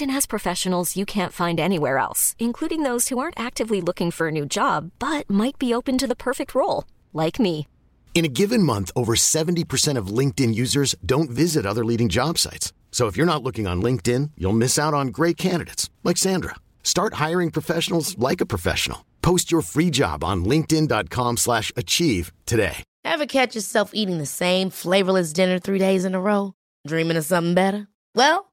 has professionals you can't find anywhere else, including those who aren't actively looking for a new job but might be open to the perfect role, like me. In a given month, over 70% of LinkedIn users don't visit other leading job sites. So if you're not looking on LinkedIn, you'll miss out on great candidates like Sandra. Start hiring professionals like a professional. Post your free job on linkedin.com/achieve slash achieve today. Ever catch yourself eating the same flavorless dinner three days in a row? Dreaming of something better? Well,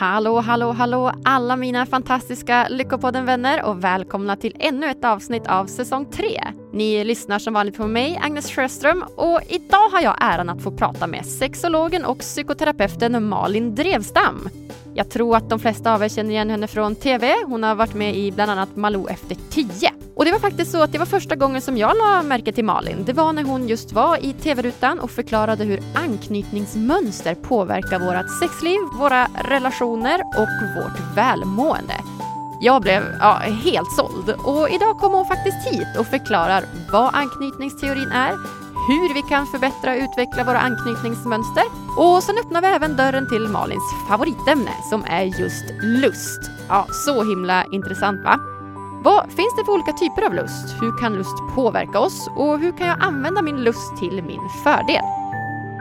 Hallå, hallå, hallå alla mina fantastiska Lyckopodden-vänner och välkomna till ännu ett avsnitt av säsong 3. Ni lyssnar som vanligt på mig, Agnes Sjöström, och idag har jag äran att få prata med sexologen och psykoterapeuten Malin Drevstam. Jag tror att de flesta av er känner igen henne från TV. Hon har varit med i bland annat Malou efter 10. Och det var faktiskt så att det var första gången som jag la märke till Malin. Det var när hon just var i TV-rutan och förklarade hur anknytningsmönster påverkar vårt sexliv, våra relationer och vårt välmående. Jag blev ja, helt såld och idag kommer hon faktiskt hit och förklarar vad anknytningsteorin är, hur vi kan förbättra och utveckla våra anknytningsmönster och sen öppnar vi även dörren till Malins favoritämne som är just lust. Ja, så himla intressant va? Vad finns det för olika typer av lust? Hur kan lust påverka oss? Och hur kan jag använda min lust till min fördel?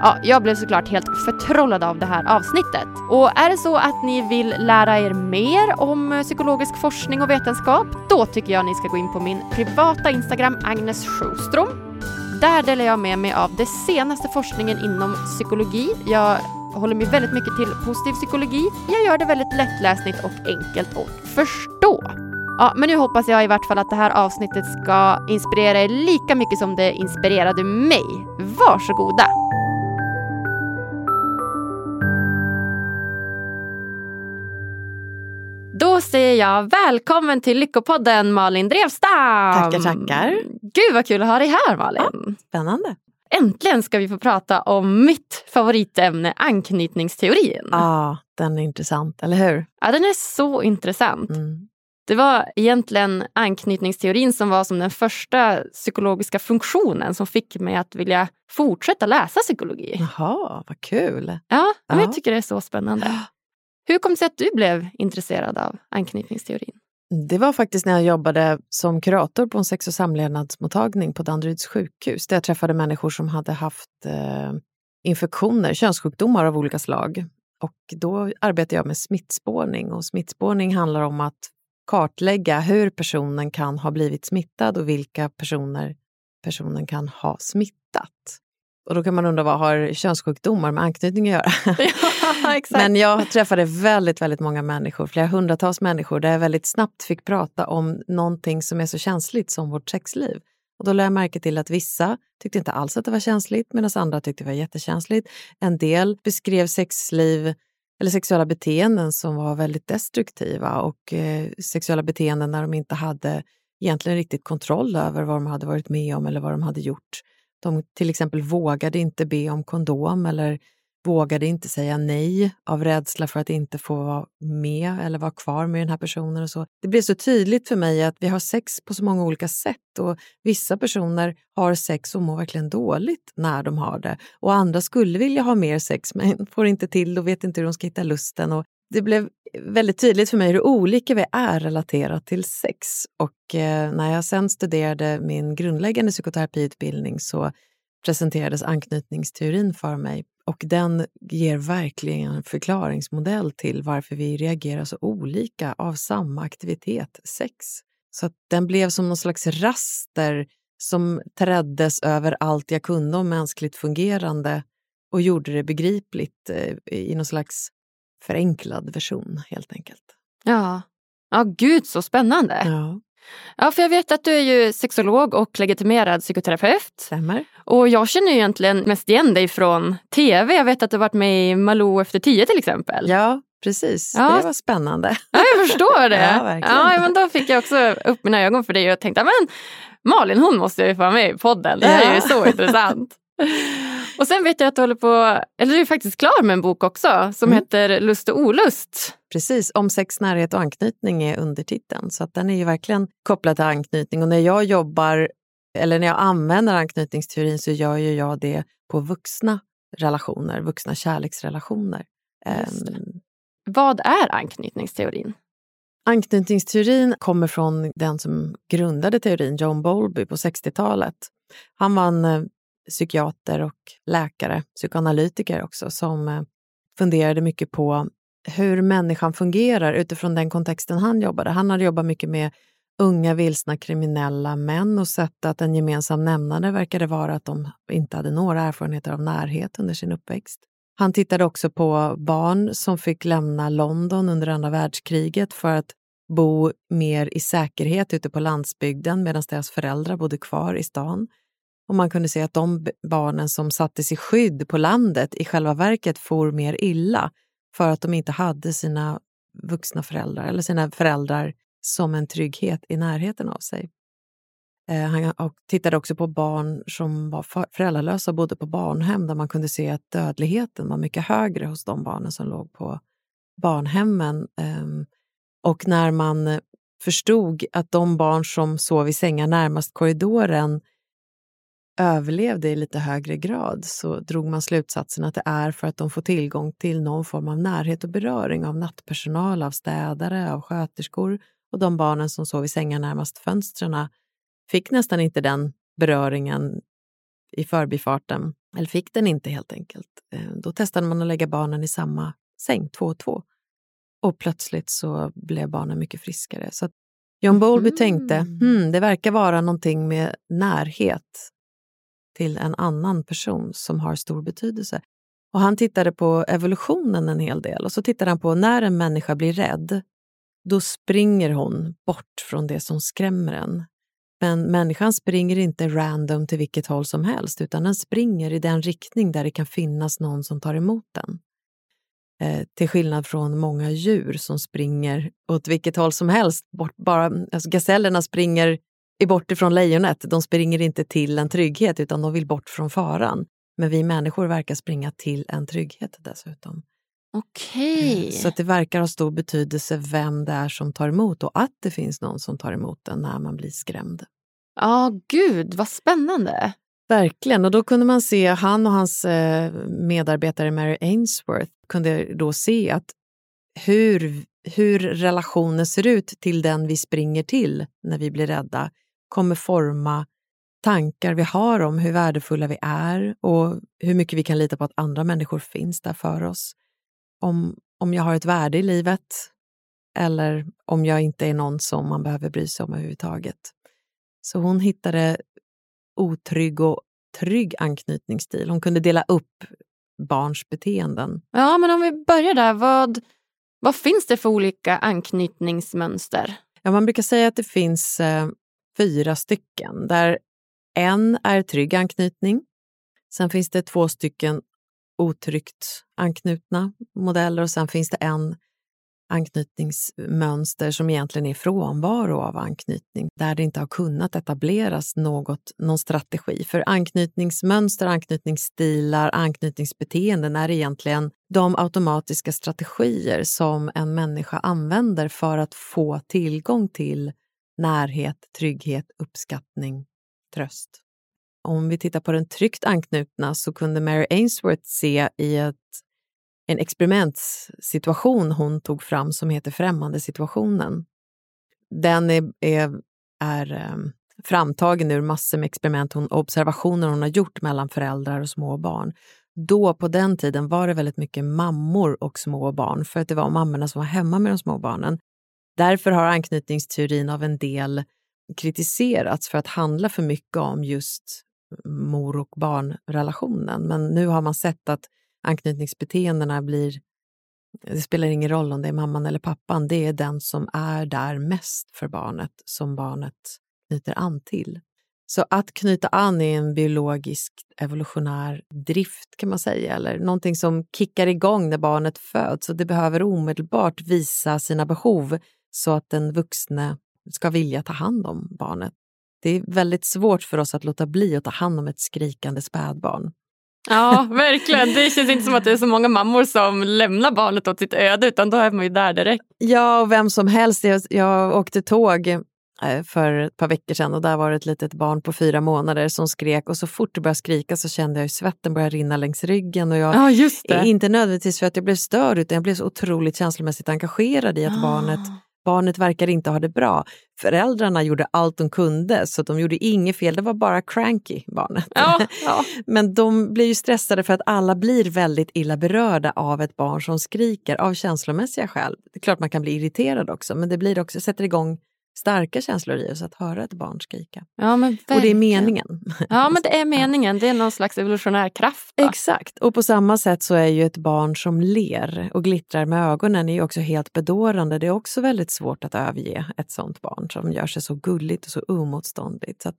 Ja, jag blev såklart helt förtrollad av det här avsnittet. Och är det så att ni vill lära er mer om psykologisk forskning och vetenskap, då tycker jag ni ska gå in på min privata Instagram Agnes Sjöström. Där delar jag med mig av den senaste forskningen inom psykologi. Jag håller mig väldigt mycket till positiv psykologi. Jag gör det väldigt lättläsligt och enkelt att förstå. Ja, men nu hoppas jag i vart fall att det här avsnittet ska inspirera er lika mycket som det inspirerade mig. Varsågoda! Då säger jag välkommen till Lyckopodden Malin Drevstam! Tackar, tackar. Gud vad kul att ha dig här Malin! Spännande. Äntligen ska vi få prata om mitt favoritämne, anknytningsteorin. Ja, den är intressant, eller hur? Ja, den är så intressant. Mm. Det var egentligen anknytningsteorin som var som den första psykologiska funktionen som fick mig att vilja fortsätta läsa psykologi. Jaha, vad kul. Ja, Ja. jag tycker det är så spännande. Hur kom det sig att du blev intresserad av anknytningsteorin? Det var faktiskt när jag jobbade som kurator på en sex och samlevnadsmottagning på Danderyds sjukhus där jag träffade människor som hade haft eh, infektioner, könssjukdomar av olika slag. Och då arbetade jag med smittspårning och smittspårning handlar om att kartlägga hur personen kan ha blivit smittad och vilka personer personen kan ha smittat. Och då kan man undra vad har könssjukdomar med anknytning att göra? Ja. Men jag träffade väldigt, väldigt många människor, flera hundratals människor, där jag väldigt snabbt fick prata om någonting som är så känsligt som vårt sexliv. Och då lade jag märke till att vissa tyckte inte alls att det var känsligt, medan andra tyckte det var jättekänsligt. En del beskrev sexliv eller sexuella beteenden som var väldigt destruktiva och eh, sexuella beteenden när de inte hade egentligen riktigt kontroll över vad de hade varit med om eller vad de hade gjort. De till exempel vågade inte be om kondom eller vågade inte säga nej av rädsla för att inte få vara med eller vara kvar med den här personen. och så. Det blev så tydligt för mig att vi har sex på så många olika sätt och vissa personer har sex och mår verkligen dåligt när de har det och andra skulle vilja ha mer sex men får inte till och vet inte hur de ska hitta lusten. Och det blev väldigt tydligt för mig hur olika vi är relaterat till sex. Och eh, när jag sen studerade min grundläggande psykoterapiutbildning så presenterades anknytningsteorin för mig och den ger verkligen en förklaringsmodell till varför vi reagerar så olika av samma aktivitet, sex. Så att den blev som någon slags raster som träddes över allt jag kunde om mänskligt fungerande och gjorde det begripligt eh, i någon slags förenklad version helt enkelt. Ja, ja gud så spännande. Ja. Ja, för jag vet att du är ju sexolog och legitimerad psykoterapeut. Stämmer. Och jag känner ju egentligen mest igen dig från tv. Jag vet att du varit med i Malou efter tio till exempel. Ja, precis. Ja. Det var spännande. Ja, jag förstår det. Ja, verkligen. ja, men då fick jag också upp mina ögon för dig och tänkte men Malin hon måste ju få vara med i podden. Det här är ju Ja. så intressant. Och sen vet jag att du håller på, eller du är faktiskt klar med en bok också som Mm. heter Lust och olust. Precis, om sex, närhet och anknytning är undertiteln. Så att den är ju verkligen kopplad till anknytning. Och när jag jobbar, eller när jag använder anknytningsteorin så gör ju jag det på vuxna relationer, vuxna kärleksrelationer. Ehm, Vad är anknytningsteorin? Anknytningsteorin kommer från den som grundade teorin, John Bowlby, på 60-talet. Han var en eh, psykiater och läkare, psykoanalytiker också, som eh, funderade mycket på hur människan fungerar utifrån den kontexten han jobbade. Han hade jobbat mycket med unga vilsna kriminella män och sett att en gemensam nämnare verkade vara att de inte hade några erfarenheter av närhet under sin uppväxt. Han tittade också på barn som fick lämna London under andra världskriget för att bo mer i säkerhet ute på landsbygden medan deras föräldrar bodde kvar i stan. Och man kunde se att de barnen som sattes i skydd på landet i själva verket for mer illa för att de inte hade sina vuxna föräldrar eller sina föräldrar som en trygghet i närheten av sig. Eh, Han tittade också på barn som var föräldralösa och bodde på barnhem där man kunde se att dödligheten var mycket högre hos de barnen som låg på barnhemmen. Ehm, och när man eh, förstod att de barn som sov i sängar närmast korridoren överlevde i lite högre grad så drog man slutsatsen att det är för att de får tillgång till någon form av närhet och beröring av nattpersonal, av städare, av sköterskor och de barnen som sov i sängar närmast fönstren fick nästan inte den beröringen i förbifarten, eller fick den inte helt enkelt. Eh, Då testade man att lägga barnen i samma säng, två och två. Och plötsligt så blev barnen mycket friskare. Så John Bowlby Mhm. tänkte, hmm, det verkar vara någonting med närhet till en annan person som har stor betydelse. Och han tittade på evolutionen en hel del och så tittade han på när en människa blir rädd, då springer hon bort från det som skrämmer en. Men människan springer inte random till vilket håll som helst utan den springer i den riktning där det kan finnas någon som tar emot den. Eh, till skillnad från många djur som springer åt vilket håll som helst. Bort, bara, alltså gasellerna springer i bort ifrån lejonet. De springer inte till en trygghet utan de vill bort från faran. Men vi människor verkar springa till en trygghet dessutom. Okej. Så att det verkar ha stor betydelse vem det är som tar emot och att det finns någon som tar emot den när man blir skrämd. Ja, gud vad spännande. Verkligen, och då kunde man se, han och hans eh, medarbetare Mary Ainsworth kunde då se att hur, hur relationen ser ut till den vi springer till när vi blir rädda kommer forma tankar vi har om hur värdefulla vi är och hur mycket vi kan lita på att andra människor finns där för oss. Om, om jag har ett värde i livet eller om jag inte är någon som man behöver bry sig om överhuvudtaget. Så hon hittade otrygg och trygg anknytningsstil. Hon kunde dela upp barns beteenden. Ja, men om vi börjar där. Vad, vad finns det för olika anknytningsmönster? Ja, man brukar säga att det finns eh, fyra stycken där en är trygg anknytning. Sen finns det två stycken otryggt anknutna modeller och sen finns det en anknytningsmönster som egentligen är frånvaro av anknytning, där det inte har kunnat etableras något, någon strategi. För anknytningsmönster, anknytningsstilar, anknytningsbeteenden är egentligen de automatiska strategier som en människa använder för att få tillgång till närhet, trygghet, uppskattning, tröst. Om vi tittar på den tryggt anknutna så kunde Mary Ainsworth se i ett en experimentsituation hon tog fram som heter främmande situationen. Den är, är, är ehm, framtagen ur massor med experiment och observationer hon har gjort mellan föräldrar och små barn. Då, på den tiden, var det väldigt mycket mammor och små barn för att det var mammorna som var hemma med de små barnen. Därför har anknytningsteorin av en del kritiserats för att handla för mycket om just mor och barnrelationen. Men nu har man sett att anknytningsbeteendena blir... Det spelar ingen roll om det är mamman eller pappan, det är den som är där mest för barnet som barnet knyter an till. Så att knyta an är en biologisk evolutionär drift kan man säga, eller någonting som kickar igång när barnet föds och det behöver omedelbart visa sina behov så att den vuxne ska vilja ta hand om barnet. Det är väldigt svårt för oss att låta bli att ta hand om ett skrikande spädbarn. Ja, verkligen. Det känns inte som att det är så många mammor som lämnar barnet åt sitt öde, utan då är man ju där direkt. Ja, och vem som helst. Jag, jag åkte tåg eh, för ett par veckor sedan och där var det ett litet barn på fyra månader som skrek och så fort det började skrika så kände jag hur svetten började rinna längs ryggen. Och jag, det. Inte nödvändigtvis för att jag blev störd utan jag blev så otroligt känslomässigt engagerad i att Ah. barnet Barnet verkar inte ha det bra. Föräldrarna gjorde allt de kunde, så de gjorde inget fel. Det var bara cranky, barnet. Ja, ja. Men de blir ju stressade för att alla blir väldigt illa berörda av ett barn som skriker av känslomässiga skäl. Det är klart man kan bli irriterad också, men det blir också, sätter igång starka känslor i oss att höra ett barn skrika. ja men Och det är meningen. Ja, men det är meningen. Det är någon slags evolutionär kraft. va? Exakt, och på samma sätt så är ju ett barn som ler och glittrar med ögonen är ju också helt bedårande. Det är också väldigt svårt att överge ett sånt barn som gör sig så gulligt och så omotståndligt. Så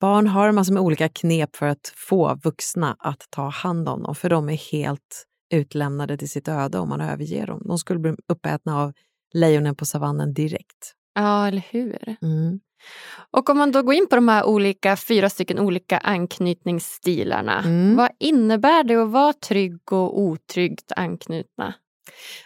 barn har en massa med olika knep för att få vuxna att ta hand om dem, för de är helt utlämnade till sitt öde om man överger dem. De skulle bli uppätna av lejonen på savannen direkt. Ja, eller hur? Mm. Och om man då går in på de här olika, fyra stycken olika anknytningsstilarna. Mm. Vad innebär det att vara trygg och otryggt anknutna?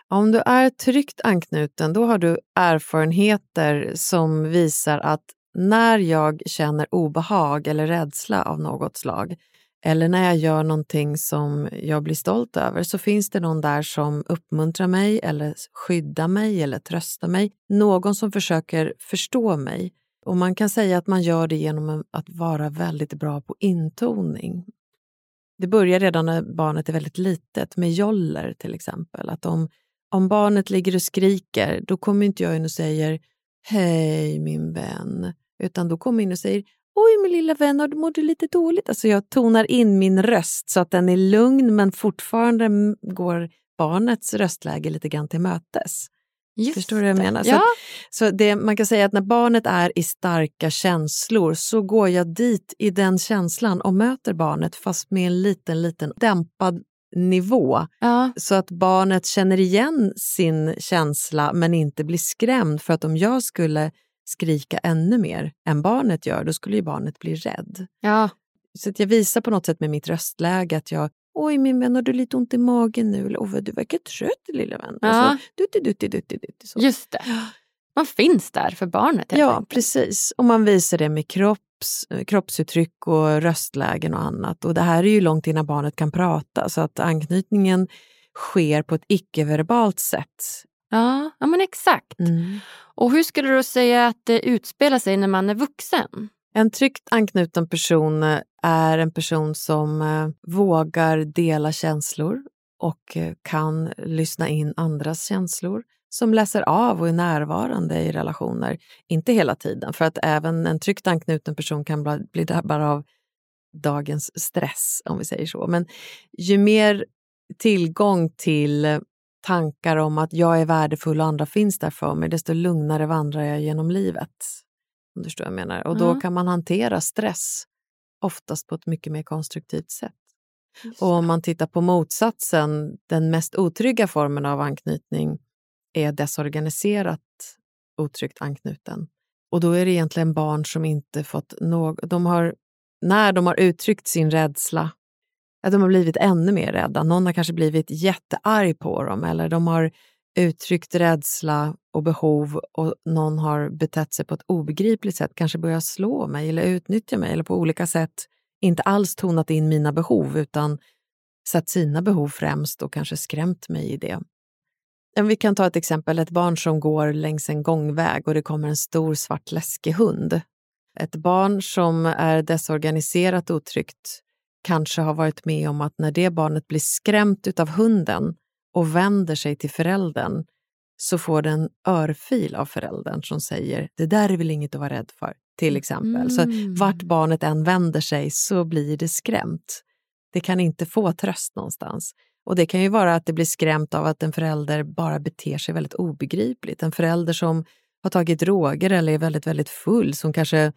Om du är tryggt anknuten, då har du erfarenheter som visar att när jag känner obehag eller rädsla av något slag, eller när jag gör någonting som jag blir stolt över, så finns det någon där som uppmuntrar mig eller skyddar mig eller tröstar mig. Någon som försöker förstå mig. Och man kan säga att man gör det genom att vara väldigt bra på intoning. Det börjar redan när barnet är väldigt litet, med joller till exempel. Att om, om barnet ligger och skriker, då kommer inte jag in och säger Hej min vän, utan då kommer jag in och säger Oj min lilla vän, har du- mår du lite dåligt? Alltså jag tonar in min röst så att den är lugn men fortfarande går barnets röstläge lite grann till mötes. Just Förstår du vad jag menar? Så, Ja, att, så det, man kan säga att när barnet är i starka känslor så går jag dit i den känslan och möter barnet fast med en liten, liten dämpad nivå ja. så att barnet känner igen sin känsla men inte blir skrämd för att om jag skulle skrika ännu mer än barnet gör, då skulle ju barnet bli rädd. ja. Så att jag visar på något sätt med mitt röstläge att jag Oj min vän, har du lite ont i magen nu? Eller, Åh, du verkar trött lilla vän. Ja. Alltså, dutti, dutti, dutti, dutti, så. just det. Man finns där för barnet. Ja, enkelt. precis. Och man visar det med kropps, kroppsuttryck och röstlägen och annat. Och det här är ju långt innan barnet kan prata, så att anknytningen sker på ett icke-verbalt sätt. Ja, ja, men exakt. Och hur skulle du säga att det utspelar sig när man är vuxen? En tryggt anknuten person eh, är en person som eh, vågar dela känslor och eh, kan lyssna in andras känslor, som läser av och är närvarande i relationer. Inte hela tiden, för att även en tryggt anknuten person kan bli- drabbad av dagens stress, om vi säger så. Men ju mer tillgång till tankar om att jag är värdefull och andra finns där för mig, desto lugnare vandrar jag genom livet. Om du förstår vad jag menar. Och då Ja. kan man hantera stress oftast på ett mycket mer konstruktivt sätt. Och om man tittar på motsatsen, den mest otrygga formen av anknytning är desorganiserat otryggt anknuten. Och då är det egentligen barn som inte fått något... De har, när de har uttryckt sin rädsla, att de har blivit ännu mer rädda. Någon har kanske blivit jättearg på dem eller de har uttryckt rädsla och behov och någon har betett sig på ett obegripligt sätt, kanske börjat slå mig eller utnyttja mig eller på olika sätt inte alls tonat in mina behov utan satt sina behov främst och kanske skrämt mig i det. Vi kan ta ett exempel, ett barn som går längs en gångväg och det kommer en stor svart läskig hund. Ett barn som är desorganiserat otryggt kanske har varit med om att när det barnet blir skrämt av hunden och vänder sig till föräldern så får den örfil av föräldern som säger det där är väl inget att vara rädd för, till exempel. Mm. Så vart barnet än vänder sig så blir det skrämt. Det kan inte få tröst någonstans. Och Det kan ju vara att det blir skrämt av att en förälder bara beter sig väldigt obegripligt. En förälder som har tagit droger eller är väldigt, väldigt full, som kanske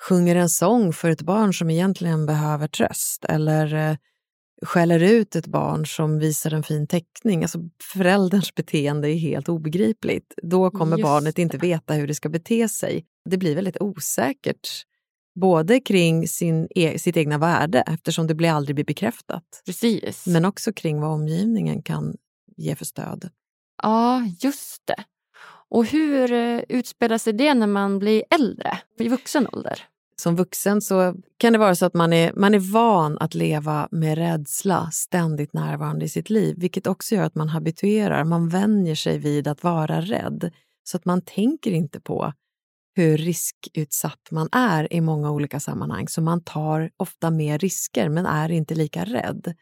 sjunger en sång för ett barn som egentligen behöver tröst eller eh, skäller ut ett barn som visar en fin teckning. Alltså förälderns beteende är helt obegripligt. Då kommer Just barnet inte veta hur det ska bete sig. Det blir väldigt osäkert, både kring sin, e sitt egna värde eftersom det blir aldrig blir bekräftat. Precis. Men också kring vad omgivningen kan ge för stöd. Ja, just det. Och hur eh, utspelar sig det när man blir äldre, i vuxen ålder? Som vuxen så kan det vara så att man är, man är van att leva med rädsla ständigt närvarande i sitt liv, vilket också gör att man habituerar, man vänjer sig vid att vara rädd. Så att man tänker inte på hur riskutsatt man är i många olika sammanhang. Så man tar ofta mer risker men är inte lika rädd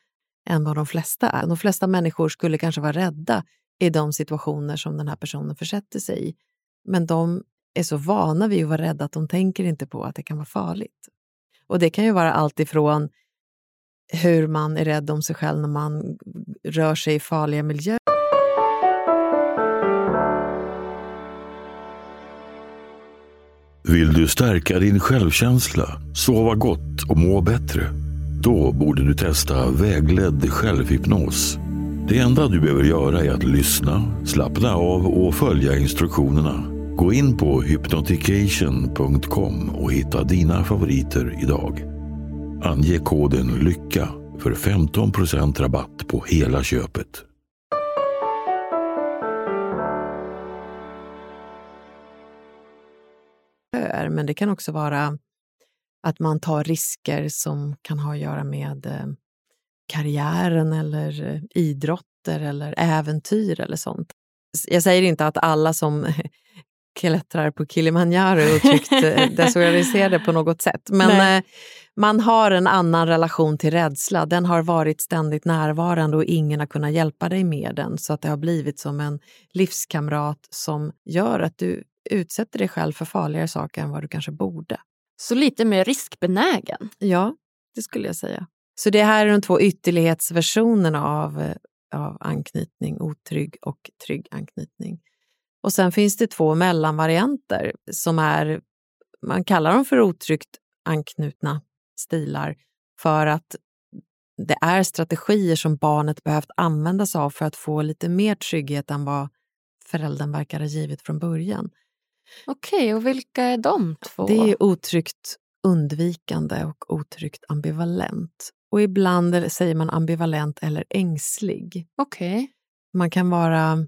än vad de flesta är. De flesta människor skulle kanske vara rädda i de situationer som den här personen försätter sig i. Men de är så vana vid att vara rädda att de tänker inte på att det kan vara farligt. Och det kan ju vara allt ifrån hur man är rädd om sig själv när man rör sig i farliga miljöer Vill du stärka din självkänsla, sova gott och må bättre? Då borde du testa vägledd självhypnos. Det enda du behöver göra är att lyssna, slappna av och följa instruktionerna. Gå in på hypnotication.com och hitta dina favoriter idag. Ange koden LYCKA för 15% rabatt på hela köpet. Men det kan också vara att man tar risker som kan ha att göra med eh, karriären eller eh, idrotter eller äventyr eller sånt. Jag säger inte att alla som klättrar på Kilimanjaro och tryggt eh, desorganiserade på något sätt. Men Nej. Eh, man har en annan relation till rädsla. Den har varit ständigt närvarande och ingen har kunnat hjälpa dig med den. Så att det har blivit som en livskamrat som gör att du utsätter dig själv för farligare saker än vad du kanske borde. Så lite mer riskbenägen? Ja, det skulle jag säga. Så det här är de två ytterlighetsversionerna av, eh, av anknytning, otrygg och trygg anknytning. Och sen finns det två mellanvarianter som är, man kallar dem för otryggt anknutna stilar för att det är strategier som barnet behövt använda sig av för att få lite mer trygghet än vad föräldern verkar ha givit från början. Okej, och vilka är de två? Det är otryggt undvikande och otryggt ambivalent. Och ibland säger man ambivalent eller ängslig. Okej. Man kan vara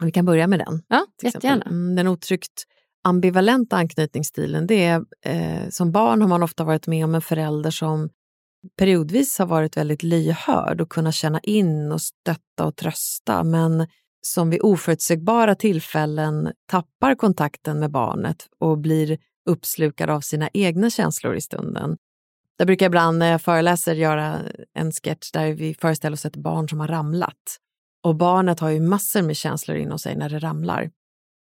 vi kan börja med den. Ja, jättegärna. Mm, den otryggt ambivalenta anknytningsstilen, det är eh, som barn har man ofta varit med om en förälder som periodvis har varit väldigt lyhörd och kunnat känna in och stötta och trösta, men som vid oförutsägbara tillfällen tappar kontakten med barnet och blir uppslukad av sina egna känslor i stunden. Jag brukar ibland när jag föreläser göra en sketch där vi föreställer oss ett barn som har ramlat och barnet har ju massor med känslor inom sig när det ramlar.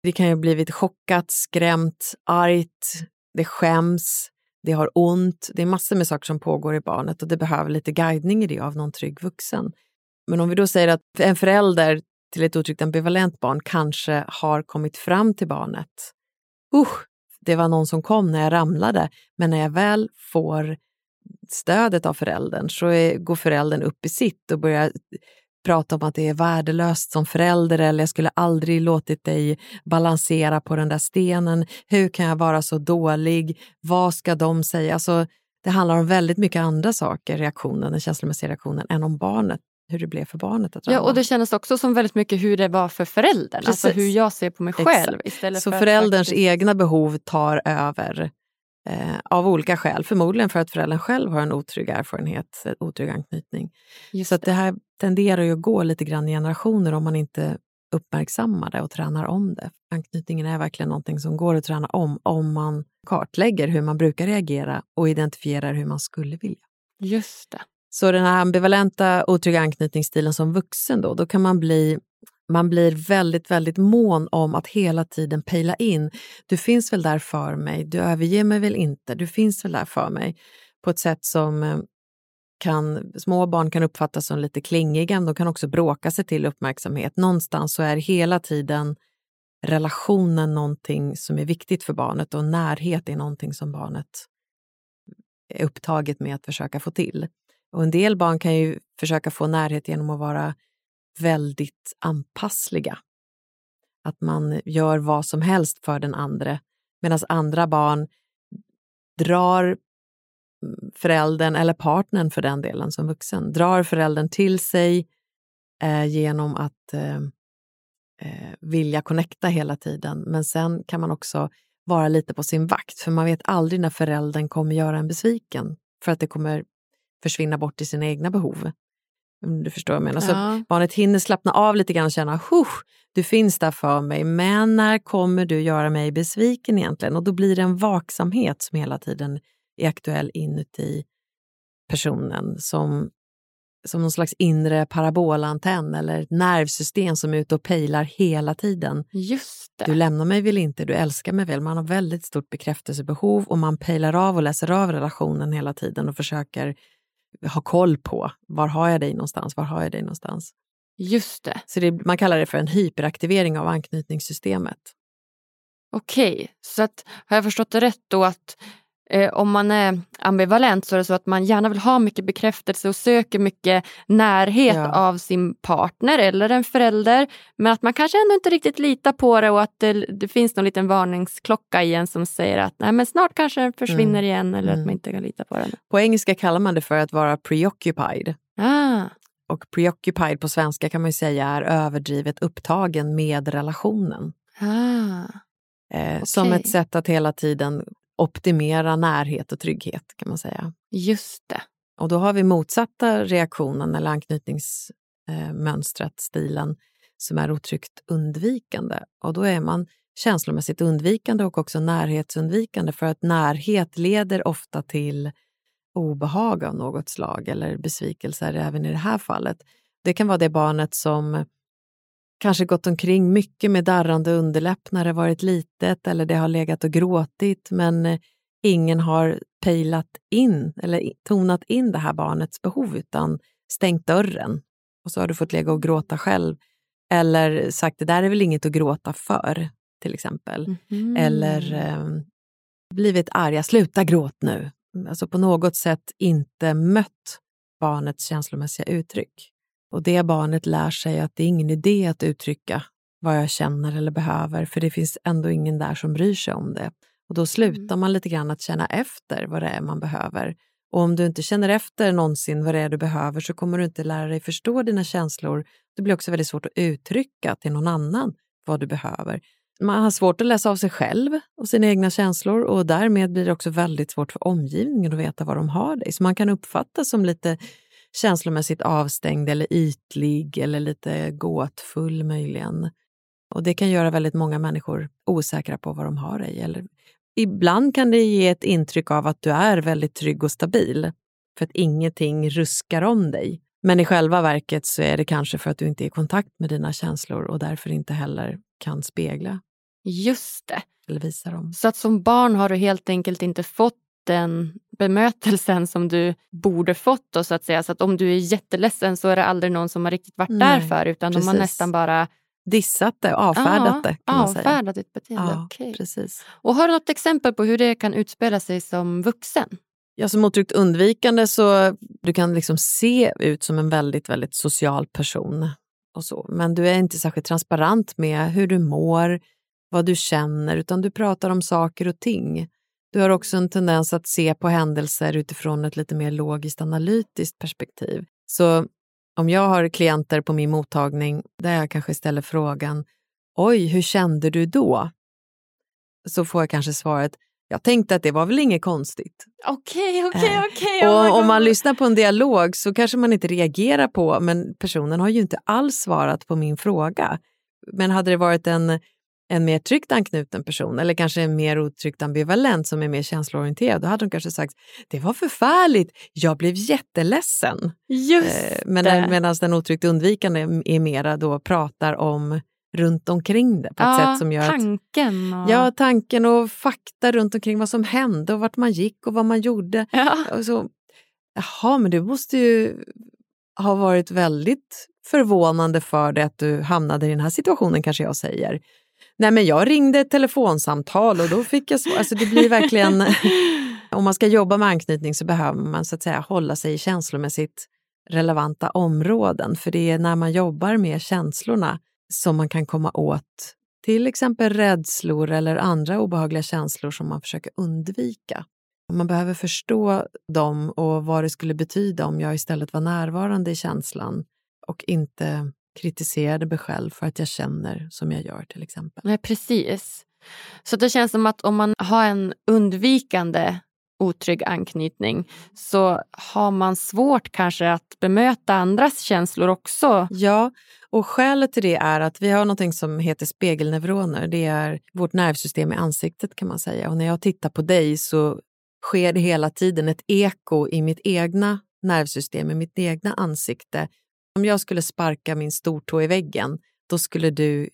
Det kan ju ha blivit chockat, skrämt, argt, det skäms, det har ont. Det är massor med saker som pågår i barnet och det behöver lite guidning i det av någon trygg vuxen. Men om vi då säger att en förälder till ett otryggt ambivalent barn kanske har kommit fram till barnet. Usch, det var någon som kom när jag ramlade, men när jag väl får stödet av föräldern så är, går föräldern upp i sitt och börjar prata om att det är värdelöst som förälder eller jag skulle aldrig låtit dig balansera på den där stenen. Hur kan jag vara så dålig? Vad ska de säga? Alltså, det handlar om väldigt mycket andra saker, reaktionen, den känslomässiga reaktionen, än om barnet hur det blev för barnet att ramla. Ja, och det kändes också som väldigt mycket hur det var för föräldern, alltså hur jag ser på mig själv. Istället så för förälderns faktiskt... egna behov tar över eh, av olika skäl. Förmodligen för att föräldern själv har en otrygg erfarenhet, en otrygg anknytning. Just så det. det här tenderar ju att gå lite grann i generationer om man inte uppmärksammar det och tränar om det. Anknytningen är verkligen någonting som går att träna om om man kartlägger hur man brukar reagera och identifierar hur man skulle vilja. Just det. Så den här ambivalenta otrygga anknytningsstilen som vuxen då, då kan man bli man blir väldigt, väldigt mån om att hela tiden pejla in. Du finns väl där för mig, du överger mig väl inte, du finns väl där för mig. På ett sätt som eh, kan, små barn kan uppfattas som lite klingiga, men de kan också bråka sig till uppmärksamhet. Någonstans så är hela tiden relationen någonting som är viktigt för barnet och närhet är någonting som barnet är upptaget med att försöka få till. Och en del barn kan ju försöka få närhet genom att vara väldigt anpassliga. Att man gör vad som helst för den andra medan andra barn drar mm, föräldern, eller partnern för den delen som vuxen, drar föräldern till sig eh, genom att eh, eh, vilja connecta hela tiden. Men sen kan man också vara lite på sin vakt, för man vet aldrig när föräldern kommer göra en besviken, för att det kommer försvinna bort i sina egna behov. Om du förstår vad jag menar. Ja. Så barnet hinner slappna av lite grann och känna, du finns där för mig, men när kommer du göra mig besviken egentligen? Och då blir det en vaksamhet som hela tiden är aktuell inuti personen som, som någon slags inre parabolantenn eller ett nervsystem som är ute och pejlar hela tiden. Just det. Du lämnar mig väl inte, du älskar mig väl? Man har väldigt stort bekräftelsebehov och man pejlar av och läser av relationen hela tiden och försöker ha koll på var har jag dig någonstans, var har jag dig någonstans. Just det. Så det, man kallar det för en hyperaktivering av anknytningssystemet. Okej, så att, har jag förstått det rätt då att eh, om man är ambivalent så är det så att man gärna vill ha mycket bekräftelse och söker mycket närhet ja. av sin partner eller en förälder. Men att man kanske ändå inte riktigt litar på det och att det, det finns någon liten varningsklocka i en som säger att Nej, men snart kanske den försvinner mm. igen eller mm. att man inte kan lita på den. På engelska kallar man det för att vara preoccupied. Ah. Och preoccupied på svenska kan man ju säga är överdrivet upptagen med relationen. Ah. Eh, okay. Som ett sätt att hela tiden optimera närhet och trygghet kan man säga. Just det. Och då har vi motsatta reaktionen eller anknytningsmönstret, eh, stilen, som är otryggt undvikande. Och då är man känslomässigt undvikande och också närhetsundvikande för att närhet leder ofta till obehag av något slag eller besvikelser även i det här fallet. Det kan vara det barnet som kanske gått omkring mycket med darrande underläpp när det varit litet eller det har legat och gråtit men eh, ingen har pejlat in eller tonat in det här barnets behov utan stängt dörren och så har du fått lägga och gråta själv. Eller sagt det där är väl inget att gråta för, till exempel. Mm. Eller eh, blivit arga, sluta gråt nu. Alltså på något sätt inte mött barnets känslomässiga uttryck. Och det barnet lär sig att det är ingen idé att uttrycka vad jag känner eller behöver, för det finns ändå ingen där som bryr sig om det. Och då slutar mm. man lite grann att känna efter vad det är man behöver. Och om du inte känner efter någonsin vad det är du behöver så kommer du inte lära dig förstå dina känslor. Det blir också väldigt svårt att uttrycka till någon annan vad du behöver. Man har svårt att läsa av sig själv och sina egna känslor och därmed blir det också väldigt svårt för omgivningen att veta vad de har dig. Så man kan uppfattas som lite känslomässigt avstängd eller ytlig eller lite gåtfull möjligen. Och det kan göra väldigt många människor osäkra på vad de har dig. Eller ibland kan det ge ett intryck av att du är väldigt trygg och stabil för att ingenting ruskar om dig. Men i själva verket så är det kanske för att du inte är i kontakt med dina känslor och därför inte heller kan spegla. Just det. Eller visa dem. Så att som barn har du helt enkelt inte fått den bemötelsen som du borde fått. Då, så att säga. Så att om du är jätteledsen så är det aldrig någon som har riktigt varit Nej, där för utan precis. de har nästan bara Dissat det, avfärdat ja, det. Kan man avfärdat säga. ditt beteende. Ja, okay. precis. Och har du något exempel på hur det kan utspela sig som vuxen? Ja, som otryggt undvikande så du kan liksom se ut som en väldigt, väldigt social person. och så. Men du är inte särskilt transparent med hur du mår, vad du känner, utan du pratar om saker och ting. Du har också en tendens att se på händelser utifrån ett lite mer logiskt analytiskt perspektiv. Så om jag har klienter på min mottagning där jag kanske ställer frågan Oj, hur kände du då? Så får jag kanske svaret jag tänkte att det var väl inget konstigt. Okej, okej, eh, okej. Och om man lyssnar på en dialog så kanske man inte reagerar på, men personen har ju inte alls svarat på min fråga. Men hade det varit en, en mer tryggt anknuten person eller kanske en mer otryggt ambivalent som är mer känsloorienterad, då hade hon kanske sagt det var förfärligt, jag blev jätteledsen. Just Eh, men. Medan den otryggt undvikande är mera då pratar om runt omkring det på ett ja, sätt som gör att tanken och... Ja, tanken och fakta runt omkring vad som hände och vart man gick och vad man gjorde. Ja. Och så, jaha, men det måste ju ha varit väldigt förvånande för dig att du hamnade i den här situationen, kanske jag säger. Nej, men jag ringde ett telefonsamtal och då fick jag svar. Alltså det blir verkligen... om man ska jobba med anknytning så behöver man så att säga hålla sig i känslomässigt relevanta områden. För det är när man jobbar med känslorna som man kan komma åt till exempel rädslor eller andra obehagliga känslor som man försöker undvika. Man behöver förstå dem och vad det skulle betyda om jag istället var närvarande i känslan och inte kritiserade mig själv för att jag känner som jag gör till exempel. Nej, precis. Så det känns som att om man har en undvikande otrygg anknytning så har man svårt kanske att bemöta andras känslor också. Ja, och skälet till det är att vi har något som heter spegelneuroner. Det är vårt nervsystem i ansiktet kan man säga. Och när jag tittar på dig så sker det hela tiden ett eko i mitt egna nervsystem, i mitt egna ansikte. Om jag skulle sparka min stortå i väggen, då skulle du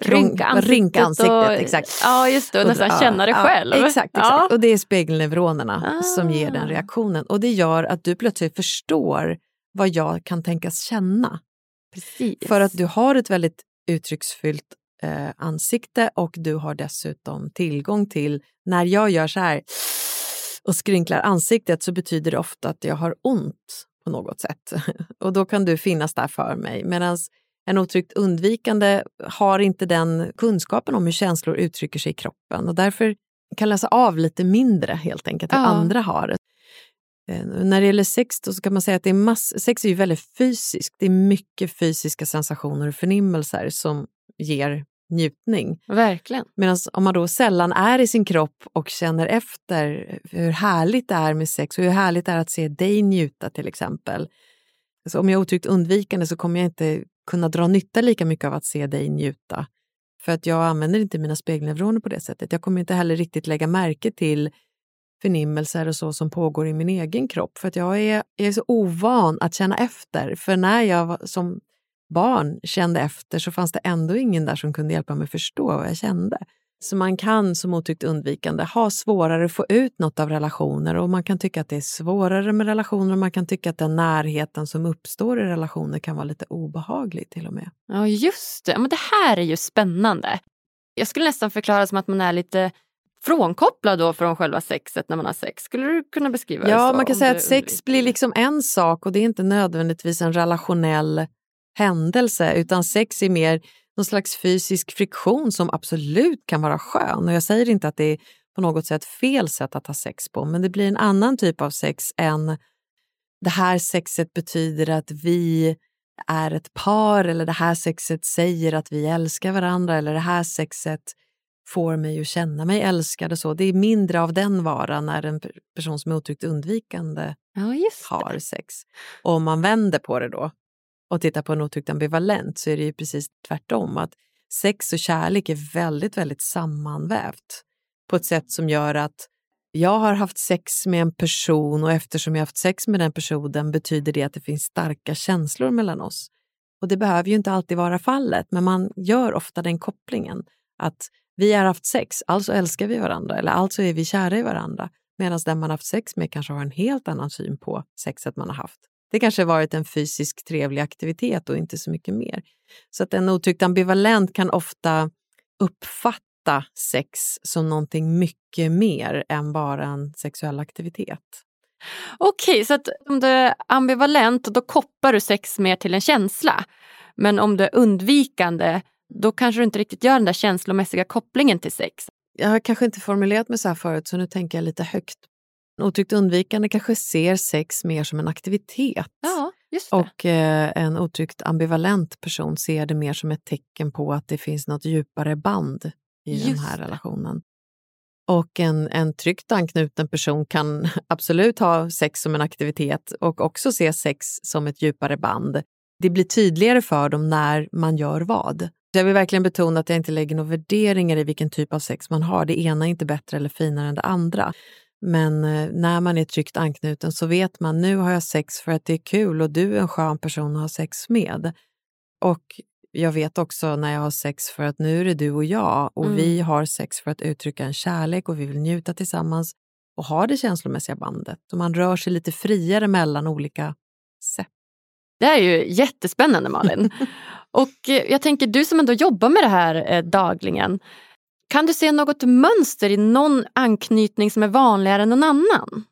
Rynka ansiktet, rynka ansiktet och, exakt. Ja, just det. Och nästan ja, känna det ja, själv. Exakt, exakt. Ja. och det är spegelneuronerna som ger den Ah. reaktionen. Och det gör att du plötsligt förstår vad jag kan tänkas känna. Precis. För att du har ett väldigt uttrycksfullt eh, ansikte och du har dessutom tillgång till, när jag gör så här och skrynklar ansiktet så betyder det ofta att jag har ont på något sätt. Och då kan du finnas där för mig. Medan en otryggt undvikande har inte den kunskapen om hur känslor uttrycker sig i kroppen och därför kan läsa av lite mindre helt enkelt hur Ja. andra har det. Eh, När det gäller sex då så kan man säga att det är mass- sex är ju väldigt fysiskt. Det är mycket fysiska sensationer och förnimmelser som ger njutning. Verkligen. Medan om man då sällan är i sin kropp och känner efter hur härligt det är med sex och hur härligt det är att se dig njuta till exempel. Så om jag är otryggt undvikande så kommer jag inte kunna dra nytta lika mycket av att se dig njuta. För att jag använder inte mina spegelneuroner på det sättet. Jag kommer inte heller riktigt lägga märke till förnimmelser och så som pågår i min egen kropp. För att jag är, jag är så ovan att känna efter. För när jag som barn kände efter så fanns det ändå ingen där som kunde hjälpa mig förstå vad jag kände. Så man kan som otyckt undvikande ha svårare att få ut något av relationer och man kan tycka att det är svårare med relationer och man kan tycka att den närheten som uppstår i relationer kan vara lite obehaglig till och med. Ja, just det. Men det här är ju spännande. Jag skulle nästan förklara det som att man är lite frånkopplad då från själva sexet när man har sex. Skulle du kunna beskriva det Ja, så? man kan säga att sex blir liksom en sak och det är inte nödvändigtvis en relationell händelse utan sex är mer någon slags fysisk friktion som absolut kan vara skön. Och jag säger inte att det är på något sätt fel sätt att ha sex på men det blir en annan typ av sex än det här sexet betyder att vi är ett par eller det här sexet säger att vi älskar varandra eller det här sexet får mig att känna mig älskad och så. Det är mindre av den varan när en per- person som är otryggt undvikande Ja, har sex. Och om man vänder på det då och tittar på en otryggt ambivalent så är det ju precis tvärtom. Att sex och kärlek är väldigt, väldigt sammanvävt på ett sätt som gör att jag har haft sex med en person och eftersom jag har haft sex med den personen betyder det att det finns starka känslor mellan oss. Och det behöver ju inte alltid vara fallet, men man gör ofta den kopplingen att vi har haft sex, alltså älskar vi varandra eller alltså är vi kära i varandra. Medan den man haft sex med kanske har en helt annan syn på sexet man har haft. Det kanske varit en fysisk trevlig aktivitet och inte så mycket mer. Så att en otryggt ambivalent kan ofta uppfatta sex som någonting mycket mer än bara en sexuell aktivitet. Okej, så att om du är ambivalent då kopplar du sex mer till en känsla. Men om du är undvikande då kanske du inte riktigt gör den där känslomässiga kopplingen till sex. Jag har kanske inte formulerat mig så här förut så nu tänker jag lite högt. Otryggt undvikande kanske ser sex mer som en aktivitet. Ja. Och eh, en otryggt ambivalent person ser det mer som ett tecken på att det finns något djupare band i den Just här det. relationen. Och en, en tryggt anknuten person kan absolut ha sex som en aktivitet och också se sex som ett djupare band. Det blir tydligare för dem när man gör vad. Jag vill verkligen betona att jag inte lägger några värderingar i vilken typ av sex man har. Det ena är inte bättre eller finare än det andra. Men eh, när man är tryggt anknuten så vet man nu har jag sex för att det är kul och du är en skön person att ha sex med. Och jag vet också när jag har sex för att nu är det du och jag och Mm. vi har sex för att uttrycka en kärlek och vi vill njuta tillsammans och ha det känslomässiga bandet. Och man rör sig lite friare mellan olika sätt. Det är ju jättespännande Malin. och eh, jag tänker du som ändå jobbar med det här eh, dagligen. Kan du se något mönster i någon anknytning som är vanligare än någon annan?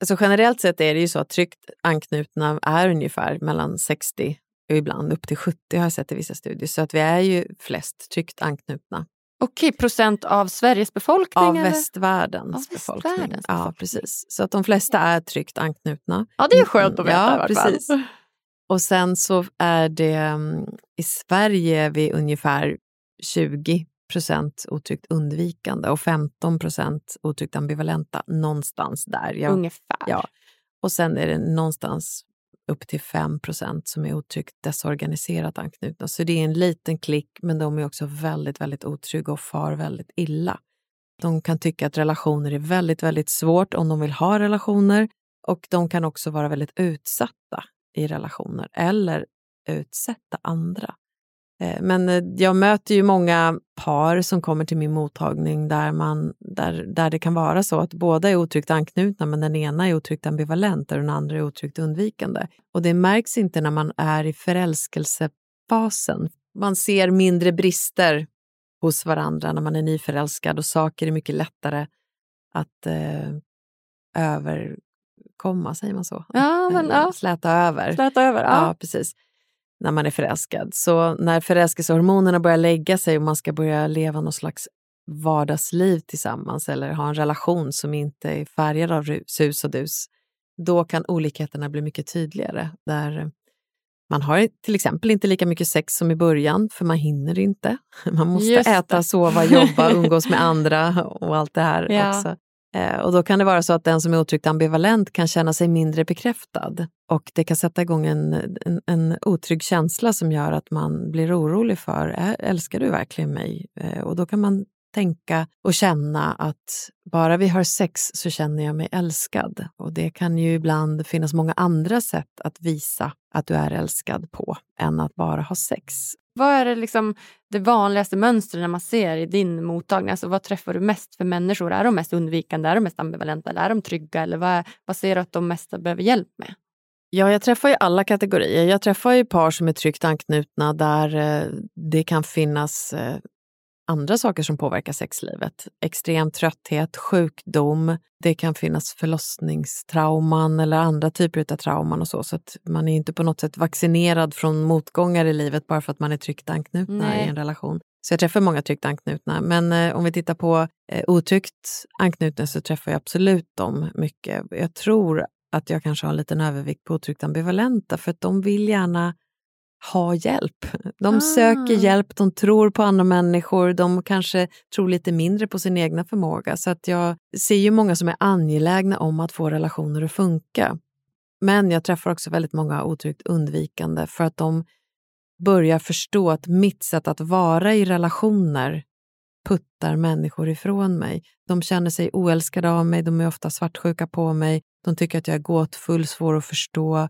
Alltså generellt sett är det ju så att tryggt anknutna är ungefär mellan 60 och ibland upp till 70 har jag sett i vissa studier. Så att vi är ju flest tryggt anknutna Okej, procent av Sveriges befolkning? av eller? västvärldens Av befolkning. västvärldens Ja, befolkning. precis. Så att de flesta är tryggt anknutna. Ja, det är skönt att veta Ja, precis. Och sen så är det mm, i Sverige vi ungefär 20 procent otryggt undvikande och 15 procent otryggt ambivalenta. Någonstans där. Jag, Ungefär. Ja. Och sen är det någonstans upp till 5 procent som är otryggt desorganiserat anknutna. Så det är en liten klick, men de är också väldigt, väldigt otrygga och far väldigt illa. De kan tycka att relationer är väldigt, väldigt svårt om de vill ha relationer och de kan också vara väldigt utsatta i relationer eller utsätta andra. Eh, Men eh, jag möter ju många par som kommer till min mottagning där, man, där, där det kan vara så att båda är otryggt anknutna men den ena är otryggt ambivalent och den andra är otryggt undvikande. Och det märks inte när man är i förälskelsefasen. Man ser mindre brister hos varandra när man är nyförälskad och saker är mycket lättare att eh, överkomma, säger man så? Ja, men, ja. Släta över. Släta över. Ja. Ja, precis. När man är förälskad. Så när förälskelsehormonerna börjar lägga sig och man ska börja leva någon slags vardagsliv tillsammans eller ha en relation som inte är färgad av sus och dus, då kan olikheterna bli mycket tydligare. Där man har till exempel inte lika mycket sex som i början, för man hinner inte. Man måste äta, sova, jobba, umgås med andra och allt det här Ja. också. Eh, och då kan det vara så att den som är otryggt ambivalent kan känna sig mindre bekräftad och det kan sätta igång en, en, en otrygg känsla som gör att man blir orolig för, älskar du verkligen mig? Eh, och då kan man tänka och känna att bara vi har sex så känner jag mig älskad. Och det kan ju ibland finnas många andra sätt att visa att du är älskad på än att bara ha sex. Vad är det, liksom, det vanligaste mönstret när man ser i din mottagning? Alltså, vad träffar du mest för människor? Är de mest undvikande, är de mest ambivalenta eller är de trygga? Eller vad, vad ser du att de mesta behöver hjälp med? Ja, jag träffar ju alla kategorier. Jag träffar ju par som är tryggt anknutna där eh, det kan finnas eh, andra saker som påverkar sexlivet. Extrem trötthet, sjukdom, det kan finnas förlossningstrauman eller andra typer av trauman och så. Så att man är inte på något sätt vaccinerad från motgångar i livet bara för att man är tryggt anknutna Nej. i en relation. Så jag träffar många tryggt anknutna. Men eh, om vi tittar på eh, otryggt anknutna så träffar jag absolut dem mycket. Jag tror att jag kanske har en liten övervikt på otryggt ambivalenta för att de vill gärna ha hjälp. De Ah. söker hjälp, de tror på andra människor, de kanske tror lite mindre på sin egna förmåga. Så att jag ser ju många som är angelägna om att få relationer att funka. Men jag träffar också väldigt många otryggt undvikande för att de börjar förstå att mitt sätt att vara i relationer puttar människor ifrån mig. De känner sig oälskade av mig, de är ofta svartsjuka på mig, de tycker att jag är gåtfull, svår att förstå,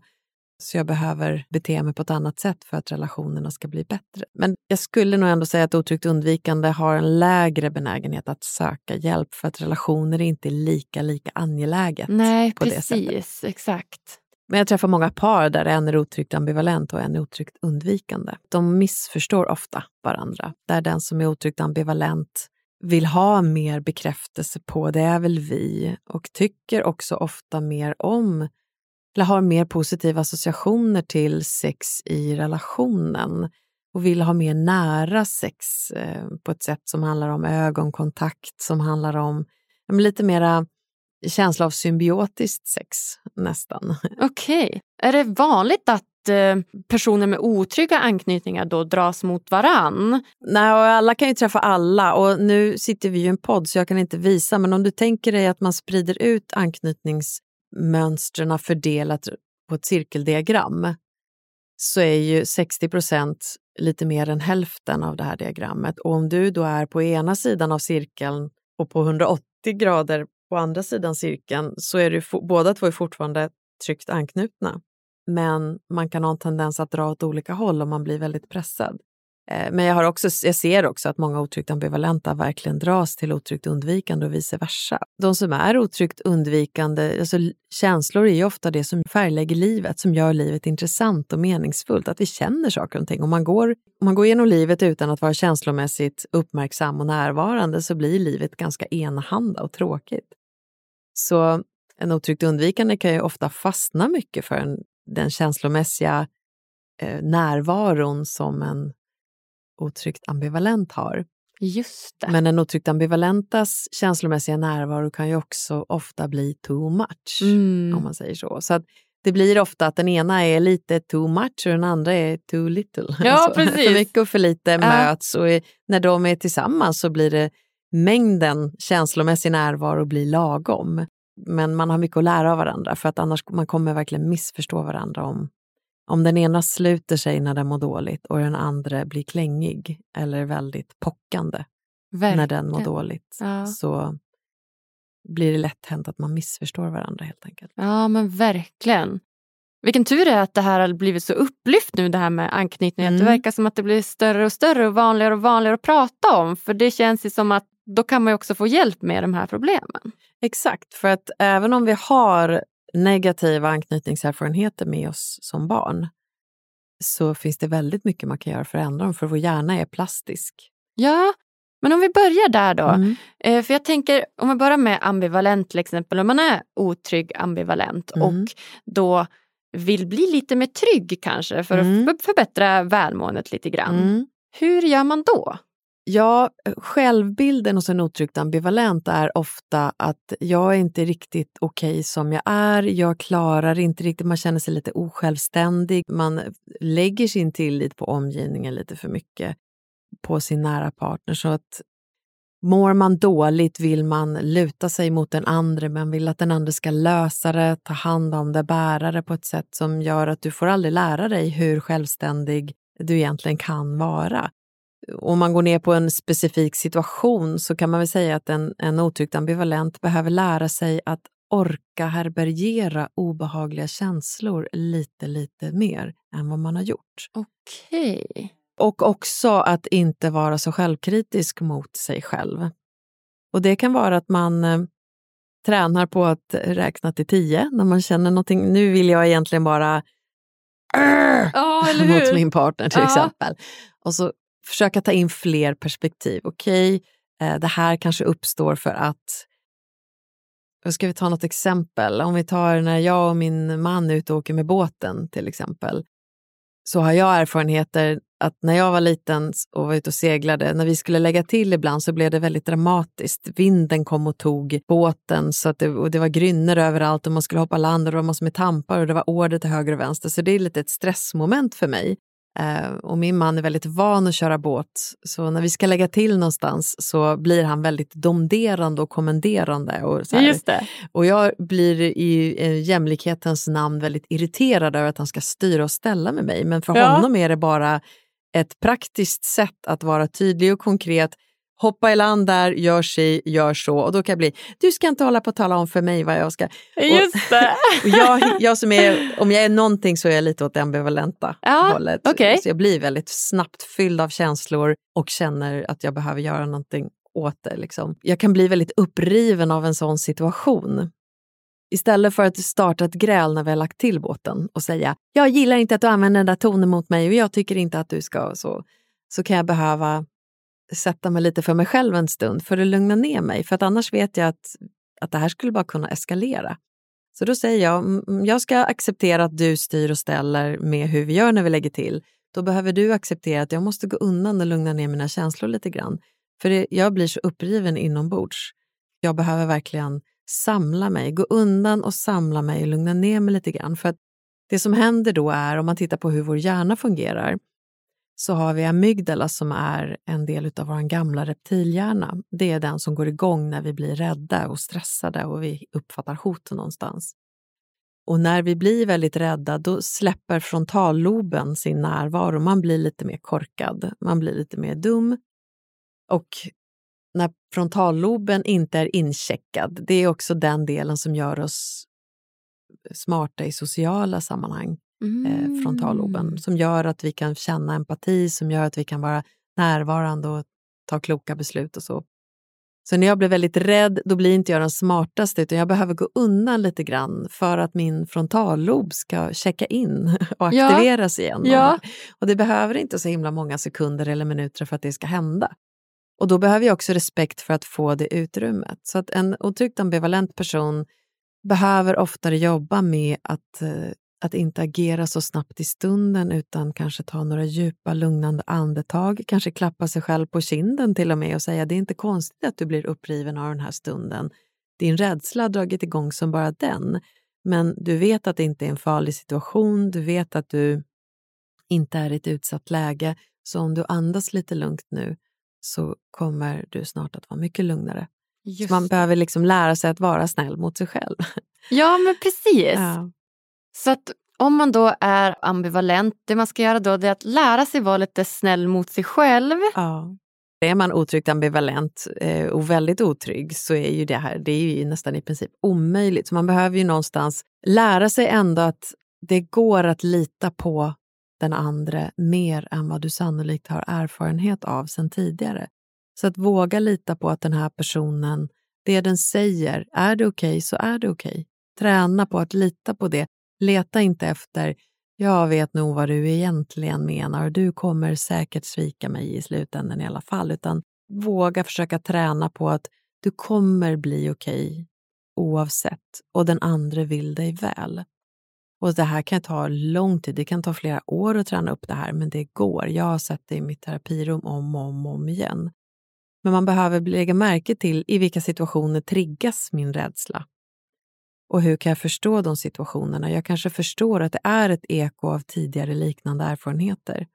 så jag behöver bete mig på ett annat sätt för att relationerna ska bli bättre. Men jag skulle nog ändå säga att otryggt undvikande har en lägre benägenhet att söka hjälp för att relationer inte är lika, lika angeläget Nej, på det sättet. precis. Exakt. Men jag träffar många par där en är otryggt ambivalent och en är otryggt undvikande. De missförstår ofta varandra. Där den som är otryggt ambivalent vill ha mer bekräftelse på det är väl vi och tycker också ofta mer om eller har mer positiva associationer till sex i relationen och vill ha mer nära sex eh, på ett sätt som handlar om ögonkontakt, som handlar om lite mera känsla av symbiotiskt sex nästan. Okej. Är det vanligt att eh, personer med otrygga anknytningar då dras mot varann? Nej, och alla kan ju träffa alla och nu sitter vi ju i en podd så jag kan inte visa men om du tänker dig att man sprider ut mönstren fördelat på ett cirkeldiagram så är ju 60 procent lite mer än hälften av det här diagrammet. Och om du då är på ena sidan av cirkeln och på 180 grader på andra sidan cirkeln så är du båda två är fortfarande tryggt anknutna. Men man kan ha en tendens att dra åt olika håll om man blir väldigt pressad. Eh, men jag, har också, jag ser också att många otryggt ambivalenta verkligen dras till otryggt undvikande och vice versa. De som är otryggt undvikande, alltså känslor är ju ofta det som färglägger livet, som gör livet intressant och meningsfullt. Att vi känner saker och ting. Om man går, om man går igenom livet utan att vara känslomässigt uppmärksam och närvarande så blir livet ganska enahanda och tråkigt. Så en otryggt undvikande kan ju ofta fastna mycket för en, den känslomässiga eh, närvaron som en otryggt ambivalent har. Just det. Men den otryggt ambivalentas känslomässiga närvaro kan ju också ofta bli too much, mm. om man säger så. Så det blir ofta att den ena är lite too much och den andra är too little. Ja, alltså, precis. För mycket och för lite möts och när de är tillsammans så blir det mängden känslomässig närvaro blir lagom. Men man har mycket att lära av varandra för att annars man kommer verkligen missförstå varandra om om den ena sluter sig när den mår dåligt och den andra blir klängig eller väldigt pockande Verkligen. när den mår dåligt ja. så blir det lätt hänt att man missförstår varandra helt enkelt. Ja men verkligen. Vilken tur det är att det här har blivit så upplyft nu det här med anknytning. Mm. Det verkar som att det blir större och större och vanligare och vanligare att prata om. För det känns ju som att då kan man också få hjälp med de här problemen. Exakt, för att även om vi har negativa anknytningserfarenheter med oss som barn så finns det väldigt mycket man kan göra för att ändra dem, för vår hjärna är plastisk. Ja, men om vi börjar där då. Mm. Eh, för jag tänker, om vi börjar med ambivalent till exempel, om man är otrygg ambivalent mm. och då vill bli lite mer trygg kanske för mm. att förbättra välmåendet lite grann. Mm. Hur gör man då? Ja, självbilden hos en otryggt ambivalent är ofta att jag är inte riktigt okej okay som jag är, jag klarar inte riktigt, man känner sig lite osjälvständig, man lägger sin tillit på omgivningen lite för mycket, på sin nära partner. Så att Mår man dåligt vill man luta sig mot den andra, man vill att den andra ska lösa det, ta hand om det, bära det på ett sätt som gör att du får aldrig lära dig hur självständig du egentligen kan vara om man går ner på en specifik situation så kan man väl säga att en, en otryggt ambivalent behöver lära sig att orka herbergera obehagliga känslor lite, lite mer än vad man har gjort. Okej. Okay. Och också att inte vara så självkritisk mot sig själv. Och det kan vara att man eh, tränar på att räkna till tio när man känner någonting. Nu vill jag egentligen bara oh, mot min partner till ja. exempel. Och så försöka ta in fler perspektiv. Okej, okay, det här kanske uppstår för att Ska vi ta något exempel? Om vi tar när jag och min man är ute och åker med båten till exempel. Så har jag erfarenheter att när jag var liten och var ute och seglade, när vi skulle lägga till ibland så blev det väldigt dramatiskt. Vinden kom och tog båten så att det, och det var grynnor överallt och man skulle hoppa land och det var massor med tampar och det var order till höger och vänster. Så det är lite ett stressmoment för mig. Eh, och min man är väldigt van att köra båt, så när vi ska lägga till någonstans så blir han väldigt domderande och kommenderande. Och, så Just det. och jag blir i jämlikhetens namn väldigt irriterad över att han ska styra och ställa med mig. Men för ja. honom är det bara ett praktiskt sätt att vara tydlig och konkret hoppa i land där, gör si, gör så. Och då kan jag bli, du ska inte hålla på att tala om för mig vad jag ska... Just det. Och, jag, jag som är, om jag är någonting så är jag lite åt det ambivalenta ja, hållet. Okay. Så jag blir väldigt snabbt fylld av känslor och känner att jag behöver göra någonting åt det. Liksom. Jag kan bli väldigt uppriven av en sån situation. Istället för att starta ett gräl när vi har lagt till båten och säga jag gillar inte att du använder den där tonen mot mig och jag tycker inte att du ska så, så kan jag behöva sätta mig lite för mig själv en stund för att lugna ner mig. För att annars vet jag att, att det här skulle bara kunna eskalera. Så då säger jag, jag ska acceptera att du styr och ställer med hur vi gör när vi lägger till. Då behöver du acceptera att jag måste gå undan och lugna ner mina känslor lite grann. För det, jag blir så uppriven inombords. Jag behöver verkligen samla mig, gå undan och samla mig och lugna ner mig lite grann. För att det som händer då är, om man tittar på hur vår hjärna fungerar, så har vi amygdala som är en del av vår gamla reptilhjärna. Det är den som går igång när vi blir rädda och stressade och vi uppfattar hot någonstans. Och när vi blir väldigt rädda då släpper frontalloben sin närvaro. Man blir lite mer korkad, man blir lite mer dum. Och när frontalloben inte är incheckad, det är också den delen som gör oss smarta i sociala sammanhang. Eh, frontalloben, som gör att vi kan känna empati, som gör att vi kan vara närvarande och ta kloka beslut och så. Så när jag blir väldigt rädd, då blir inte jag den smartaste utan jag behöver gå undan lite grann för att min frontallob ska checka in och Ja. aktiveras igen. Ja. Och det behöver inte så himla många sekunder eller minuter för att det ska hända. Och då behöver jag också respekt för att få det utrymmet. Så att en otryggt ambivalent person behöver oftare jobba med att, eh, att inte agera så snabbt i stunden utan kanske ta några djupa lugnande andetag, kanske klappa sig själv på kinden till och med och säga det är inte konstigt att du blir uppriven av den här stunden. Din rädsla har dragit igång som bara den. Men du vet att det inte är en farlig situation, du vet att du inte är i ett utsatt läge. Så om du andas lite lugnt nu så kommer du snart att vara mycket lugnare. Man behöver liksom lära sig att vara snäll mot sig själv. Ja, men precis. Ja. Så att om man då är ambivalent, det man ska göra då är att lära sig vara lite snäll mot sig själv. Ja. Är man otryggt ambivalent eh, och väldigt otrygg så är ju det här det är ju nästan i princip omöjligt. Så man behöver ju någonstans lära sig ändå att det går att lita på den andra mer än vad du sannolikt har erfarenhet av sedan tidigare. Så att våga lita på att den här personen, det den säger, är det okej så är det okej. Träna på att lita på det. Leta inte efter jag vet nog vad du egentligen menar och du kommer säkert svika mig i slutändan i alla fall. Utan våga försöka träna på att du kommer bli okej oavsett och den andra vill dig väl. Och det här kan ta lång tid, det kan ta flera år att träna upp det här, men det går. Jag har sett det i mitt terapirum om och om, och om igen. Men man behöver lägga märke till i vilka situationer triggas min rädsla. Och hur kan jag förstå de situationerna? Jag kanske förstår att det är ett eko av tidigare liknande erfarenheter.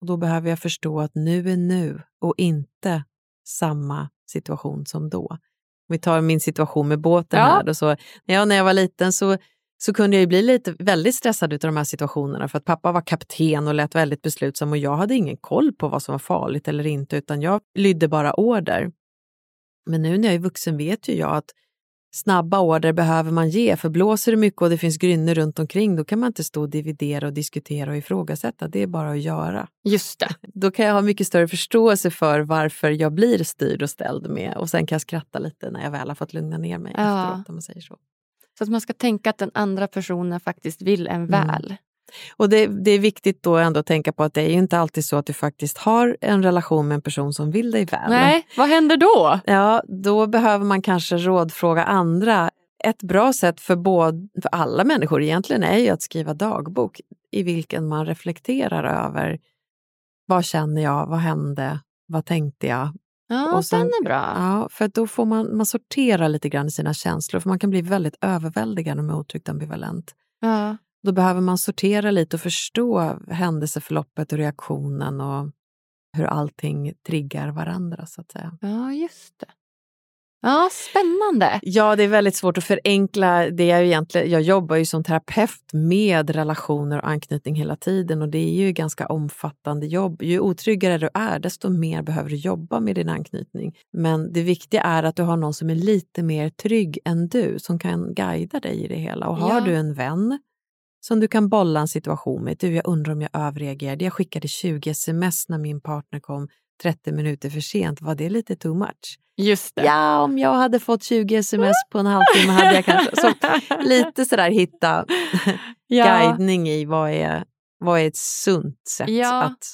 Och då behöver jag förstå att nu är nu och inte samma situation som då. Om vi tar min situation med båten Ja. här. Då så, när, jag, när jag var liten så, så kunde jag ju bli lite, väldigt stressad av de här situationerna för att pappa var kapten och lät väldigt beslutsam och jag hade ingen koll på vad som var farligt eller inte utan jag lydde bara order. Men nu när jag är vuxen vet ju jag att snabba order behöver man ge för blåser det mycket och det finns grynnor runt omkring då kan man inte stå och dividera och diskutera och ifrågasätta. Det är bara att göra. Just det. Då kan jag ha mycket större förståelse för varför jag blir styrd och ställd med och sen kan jag skratta lite när jag väl har fått lugna ner mig Ja. efteråt om man säger så. Så att man ska tänka att den andra personen faktiskt vill en väl. Och det, det är viktigt då ändå att tänka på att det är ju inte alltid så att du faktiskt har en relation med en person som vill dig väl. Nej, vad händer då? Ja, då behöver man kanske rådfråga andra. Ett bra sätt för, både, för alla människor egentligen är ju att skriva dagbok i vilken man reflekterar över vad känner jag, vad hände, vad tänkte jag? Ja, Och sen- den är bra. Ja, för då får man, man sortera lite grann i sina känslor för man kan bli väldigt överväldigad med otryggt ambivalent. Ja. Då behöver man sortera lite och förstå händelseförloppet och reaktionen och hur allting triggar varandra så att säga. ja, just det. Ja, spännande. Ja, det är väldigt svårt att förenkla. Det är ju egentligen, jag jobbar ju som terapeut med relationer och anknytning hela tiden och det är ju ganska omfattande jobb. Ju otryggare du är, desto mer behöver du jobba med din anknytning. Men det viktiga är att du har någon som är lite mer trygg än du, som kan guida dig i det hela. Och har Ja. du en vän som du kan bolla en situation med. Du, jag undrar om jag överreagerade. Jag skickade 20 sms när min partner kom 30 minuter för sent. Var det lite too much? Just det. Ja, om jag hade fått 20 sms på en halvtimme hade jag kanske... Så lite sådär hitta ja. guidning i vad är, vad är ett sunt sätt Ja. att,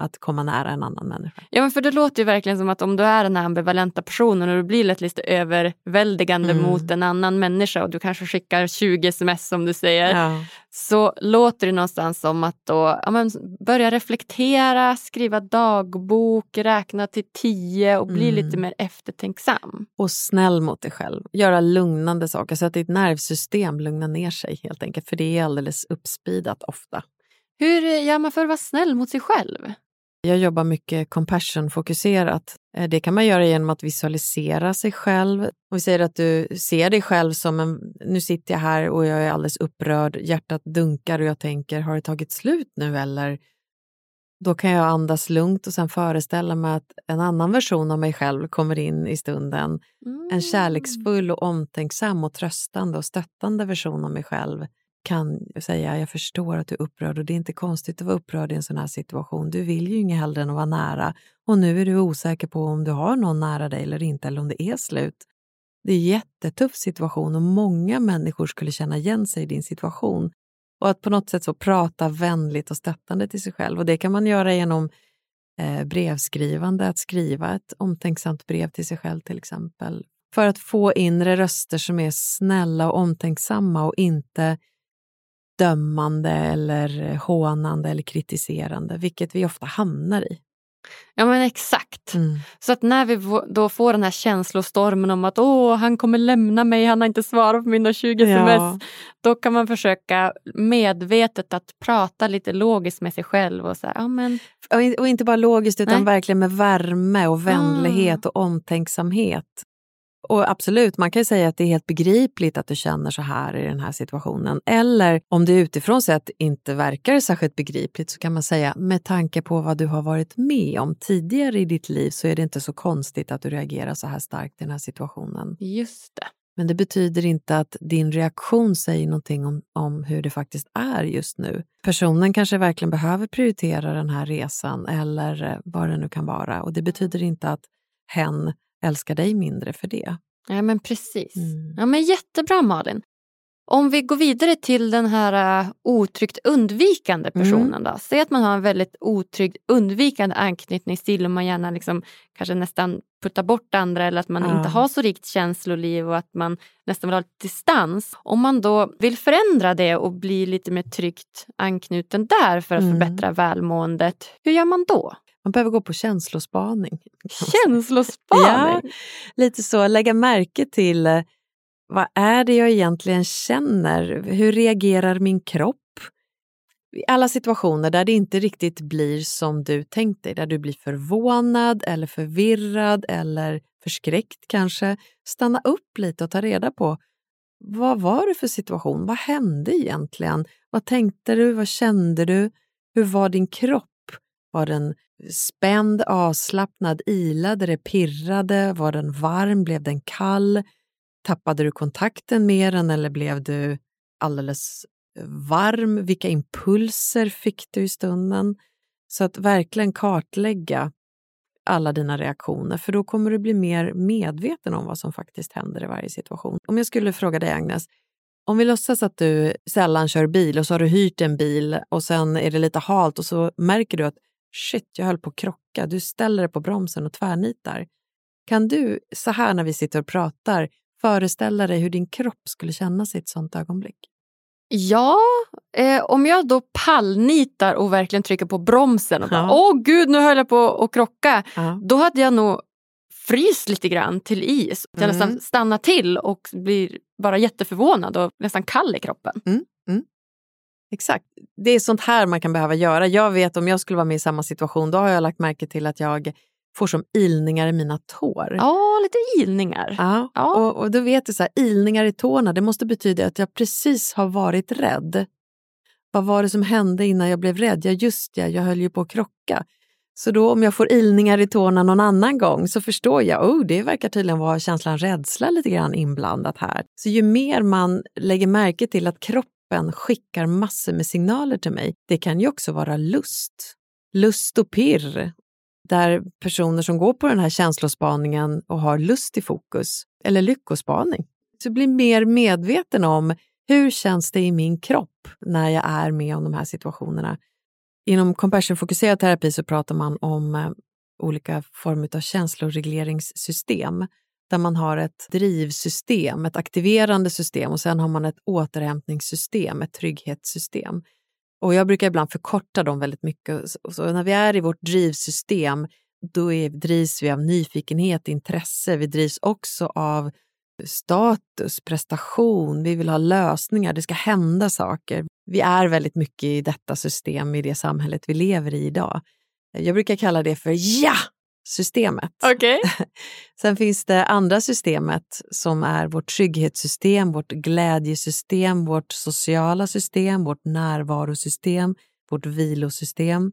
att komma nära en annan människa. Ja, men för det låter ju verkligen som att om du är den här ambivalenta personen och du blir lätt lite överväldigande Mm. mot en annan människa och du kanske skickar 20 sms som du säger. Ja. Så låter det någonstans som att då, ja, men börja reflektera, skriva dagbok, räkna till tio och bli Mm. lite mer eftertänksam. Och snäll mot dig själv. Göra lugnande saker så att ditt nervsystem lugnar ner sig helt enkelt. För det är alldeles uppspidat ofta. Hur gör man för att vara snäll mot sig själv? Jag jobbar mycket compassion-fokuserat Eh, Det kan man göra genom att visualisera sig själv. Om vi säger att du ser dig själv som en, nu sitter jag här och jag är alldeles upprörd, hjärtat dunkar och jag tänker, har det tagit slut nu eller? Då kan jag andas lugnt och sen föreställa mig att en annan version av mig själv kommer in i stunden. En kärleksfull och omtänksam och tröstande och stöttande version av mig själv kan säga jag förstår att du är upprörd och det är inte konstigt att vara upprörd i en sån här situation. Du vill ju inget hellre än att vara nära och nu är du osäker på om du har någon nära dig eller inte eller om det är slut. Det är en jättetuff situation och många människor skulle känna igen sig i din situation. Och att på något sätt så prata vänligt och stöttande till sig själv. Och det kan man göra genom eh, brevskrivande, att skriva ett omtänksamt brev till sig själv till exempel. För att få inre röster som är snälla och omtänksamma och inte dömande eller hånande eller kritiserande, vilket vi ofta hamnar i. Ja men exakt. Så att när vi då får den här känslostormen om att åh, han kommer lämna mig, han har inte svarat på mina 20 Ja. sms. Då kan man försöka medvetet att prata lite logiskt med sig själv och säga, ja men Och in- Och inte bara logiskt utan Nej. verkligen med värme och vänlighet och omtänksamhet. Och absolut, man kan säga att det är helt begripligt att du känner så här i den här situationen. Eller om det utifrån sett inte verkar särskilt begripligt så kan man säga med tanke på vad du har varit med om tidigare i ditt liv så är det inte så konstigt att du reagerar så här starkt i den här situationen. just det. Men det betyder inte att din reaktion säger någonting om, om hur det faktiskt är just nu. Personen kanske verkligen behöver prioritera den här resan eller eh, vad det nu kan vara. Och det betyder inte att hen älskar dig mindre för det. Ja men precis. Mm. Ja men jättebra Malin. Om vi går vidare till den här uh, otryggt undvikande Mm. personen då. Säg att man har en väldigt otrygg undvikande anknytningsstil och man gärna liksom kanske nästan puttar bort andra eller att man Ja. inte har så rikt känsloliv och att man nästan vill ha distans. Om man då vill förändra det och bli lite mer tryggt anknuten där för att Mm. förbättra välmåendet, hur gör man då? Man behöver gå på känslospaning. Känslospaning? Ja, lite så. Lägga märke till eh, vad är det jag egentligen känner? Hur reagerar min kropp? I alla situationer där det inte riktigt blir som du tänkt dig, där du blir förvånad eller förvirrad eller förskräckt kanske, stanna upp lite och ta reda på vad var det för situation? Vad hände egentligen? Vad tänkte du? Vad kände du? Hur var din kropp? Var den spänd, avslappnad, ilade det, pirrade? Var den varm? Blev den kall? Tappade du kontakten med den eller blev du alldeles eh, varm? Vilka impulser fick du i stunden? Så att verkligen kartlägga alla dina reaktioner för då kommer du bli mer medveten om vad som faktiskt händer i varje situation. Om jag skulle fråga dig Agnes, om vi låtsas att du sällan kör bil och så har du hyrt en bil och sen är det lite halt och så märker du att shit, jag höll på att krocka. Du ställer dig på bromsen och tvärnitar. Kan du, så här när vi sitter och pratar, föreställa dig hur din kropp skulle känna sig i ett sånt ögonblick? Ja, eh, om jag då pallnitar och verkligen trycker på bromsen och bara, Ja. åh gud nu höll jag på att krocka. Ja. Då hade jag nog fryst lite grann till is. Jag Mm. nästan stannar till och blir bara jätteförvånad och nästan kall i kroppen. Exakt. Det är sånt här man kan behöva göra. Jag vet om jag skulle vara med i samma situation, då har jag lagt märke till att jag får som ilningar i mina tår. Ja, lite ilningar. Ja, Ja. Och, och då vet du, så här, ilningar i tårna, det måste betyda att jag precis har varit rädd. Vad var det som hände innan jag blev rädd? Ja, just det, jag höll ju på att krocka. Så då om jag får ilningar i tårna någon annan gång så förstår jag, oh, det verkar tydligen vara känslan rädsla lite grann inblandat här. Så ju mer man lägger märke till att kroppen skickar massor med signaler till mig, det kan ju också vara lust. Lust och pirr, där personer som går på den här känslospaningen och har lust i fokus, eller lyckospaning, så blir mer medveten om hur känns det i min kropp när jag är med om de här situationerna. Inom compassion-fokuserad terapi så pratar man om eh, olika former av känsloregleringssystem där man har ett drivsystem, ett aktiverande system och sen har man ett återhämtningssystem, ett trygghetssystem. Och jag brukar ibland förkorta dem väldigt mycket. Så- när vi är i vårt drivsystem, då är, drivs vi av nyfikenhet, intresse. Vi drivs också av status, prestation. Vi vill ha lösningar, det ska hända saker. Vi är väldigt mycket i detta system, i det samhället vi lever i idag. Jag brukar kalla det för ja! Systemet. Okej. Sen finns det andra systemet som är vårt trygghetssystem, vårt glädjesystem, vårt sociala system, vårt närvarosystem, vårt vilosystem.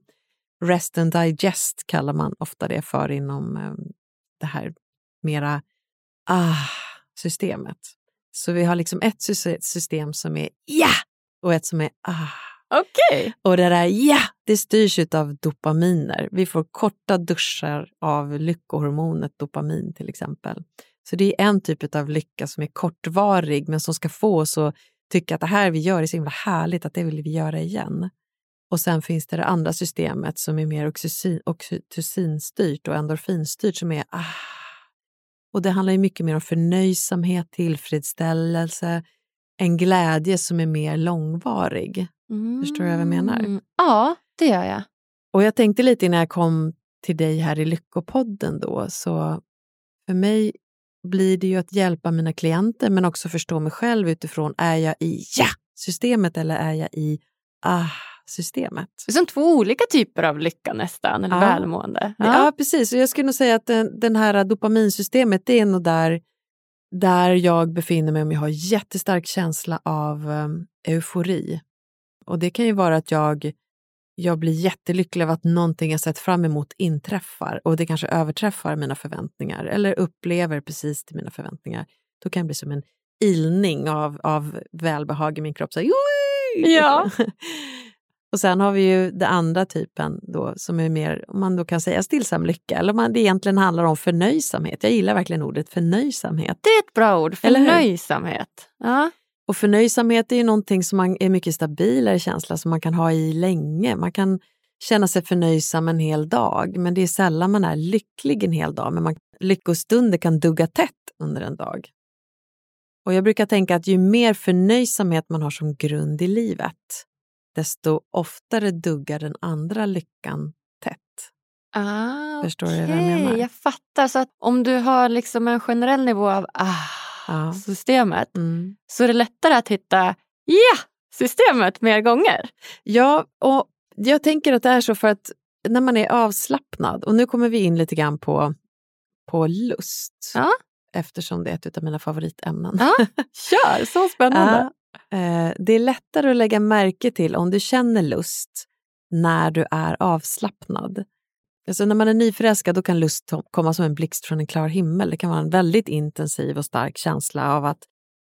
Rest and digest kallar man ofta det för inom eh, det här mera ah-systemet. Så vi har liksom ett sy- system som är ja och ett som är ah. Okej. Och det där ja, det styrs av dopaminer. Vi får korta duschar av lyckohormonet dopamin till exempel. Så det är en typ av lycka som är kortvarig men som ska få oss att tycka att det här vi gör är så himla härligt att det vill vi göra igen. Och sen finns det det andra systemet som är mer oxytocinstyrt och endorfinstyrt som är ah. Och det handlar ju mycket mer om förnöjsamhet, tillfredsställelse, en glädje som är mer långvarig. Förstår du vad jag menar? Mm. Ja, det gör jag. Och jag tänkte lite när jag kom till dig här i Lyckopodden då, så för mig blir det ju att hjälpa mina klienter men också förstå mig själv utifrån, är jag i ja-systemet eller är jag i ah-systemet? Det är som två olika typer av lycka nästan, eller Ja. välmående. Ja. precis. Och jag skulle nog säga att den, den här dopaminsystemet, det är nog där, där jag befinner mig om jag har jättestark känsla av um, eufori. Och det kan ju vara att jag, jag blir jättelycklig av att någonting jag sett fram emot inträffar och det kanske överträffar mina förväntningar eller upplever precis till mina förväntningar. Då kan det bli som en ilning av, av välbehag i min kropp. Så! Ja. Och sen har vi ju den andra typen då som är mer, om man då kan säga stillsam lycka, eller om man, det egentligen handlar om förnöjsamhet. Jag gillar verkligen ordet förnöjsamhet. Det är ett bra ord, förnöjsamhet. Ja. Och förnöjsamhet är ju någonting som man är mycket stabilare känsla som man kan ha i länge. Man kan känna sig förnöjsam en hel dag, men det är sällan man är lycklig en hel dag. Men man, lyckostunder kan dugga tätt under en dag. Och jag brukar tänka att ju mer förnöjsamhet man har som grund i livet, desto oftare duggar den andra lyckan tätt. Ah, Förstår du vad jag menar? Jag fattar. Så att om du har liksom en generell nivå av Ja. ah-systemet Mm. så är det lättare att hitta ja-systemet mer gånger. Ja, och jag tänker att det är så för att när man är avslappnad, och nu kommer vi in lite grann på, på lust, Ja. eftersom det är ett av mina favoritämnen. Ja, kör, så spännande. Ja, eh, det är lättare att lägga märke till om du känner lust när du är avslappnad. Alltså när man är nyförälskad då kan lust komma som en blixt från en klar himmel. Det kan vara en väldigt intensiv och stark känsla av att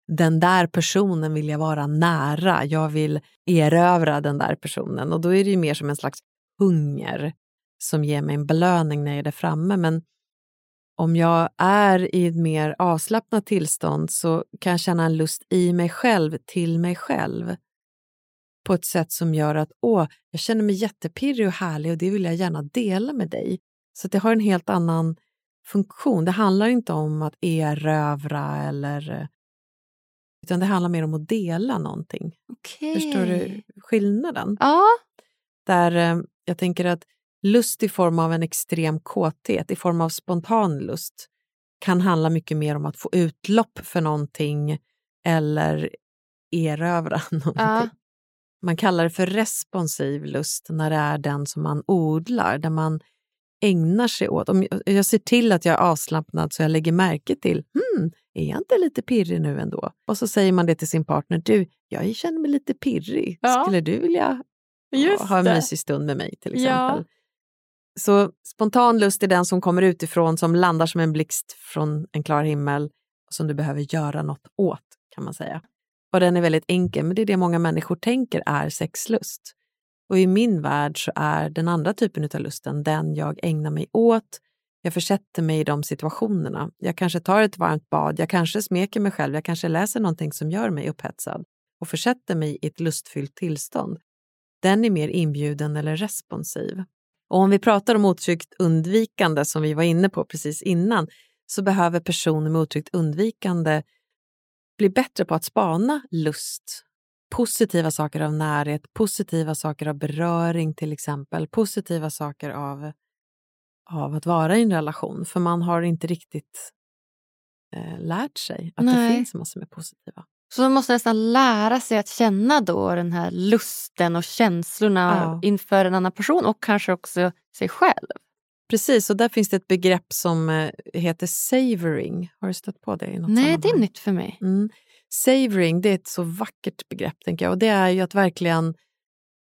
den där personen vill jag vara nära. Jag vill erövra den där personen. Och då är det ju mer som en slags hunger som ger mig en belöning när jag är där framme. Men om jag är i ett mer avslappnat tillstånd så kan jag känna en lust i mig själv, till mig själv på ett sätt som gör att åh, jag känner mig jättepirrig och härlig och det vill jag gärna dela med dig. Så det har en helt annan funktion. Det handlar inte om att erövra eller utan det handlar mer om att dela någonting. Okej. Förstår du skillnaden? Ja, Där eh, jag tänker att lust i form av en extrem kåthet, i form av spontan lust, kan handla mycket mer om att få utlopp för någonting eller erövra någonting. Ja. Man kallar det för responsiv lust när det är den som man odlar, där man ägnar sig åt. Om jag- ser till att jag är avslappnad så jag lägger märke till, hmm, är jag inte lite pirrig nu ändå? Och så säger man det till sin partner, du, jag känner mig lite pirrig. Ja. Skulle du vilja Just ha en det. mysig stund med mig till Ja. exempel? Så spontan lust är den som kommer utifrån, som landar som en blixt från en klar himmel och som du behöver göra något åt, kan man säga. Och den är väldigt enkel, men det är det många människor tänker är sexlust. Och i min värld så är den andra typen av lusten den jag ägnar mig åt. Jag försätter mig i de situationerna. Jag kanske tar ett varmt bad, jag kanske smeker mig själv, jag kanske läser någonting som gör mig upphetsad och försätter mig i ett lustfyllt tillstånd. Den är mer inbjuden eller responsiv. Och om vi pratar om otryggt undvikande som vi var inne på precis innan så behöver personer med otryggt undvikande bli bättre på att spana lust, positiva saker av närhet, positiva saker av beröring till exempel, positiva saker av, av att vara i en relation. För man har inte riktigt eh, lärt sig att det Nej. finns massor med positiva. Så man måste nästan lära sig att känna då den här lusten och känslorna Ja. inför en annan person och kanske också sig själv. Precis, och där finns det ett begrepp som eh, heter savoring. Har du stött på det i något Nej, sammanhang? det är nytt för mig. Mm. Savoring det är ett så vackert begrepp, tänker jag. Och det är ju att verkligen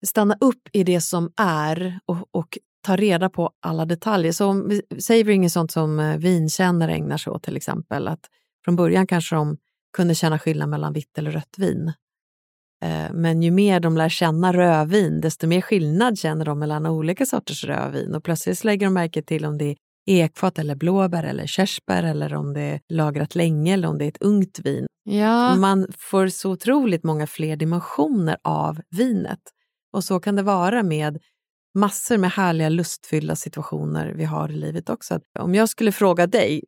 stanna upp i det som är och, och ta reda på alla detaljer. Så om, savoring är sånt som eh, vinkännare ägnar sig åt till exempel. Att från början kanske de kunde känna skillnad mellan vitt eller rött vin. Eh, Men ju mer de lär känna rödvin, desto mer skillnad känner de mellan olika sorters rödvin. Och plötsligt lägger de märke till om det är ekfat eller blåbär eller körsbär eller om det är lagrat länge eller om det är ett ungt vin. Ja, Man får så otroligt många fler dimensioner av vinet. Och så kan det vara med massor med härliga lustfyllda situationer vi har i livet också. Om jag skulle fråga dig,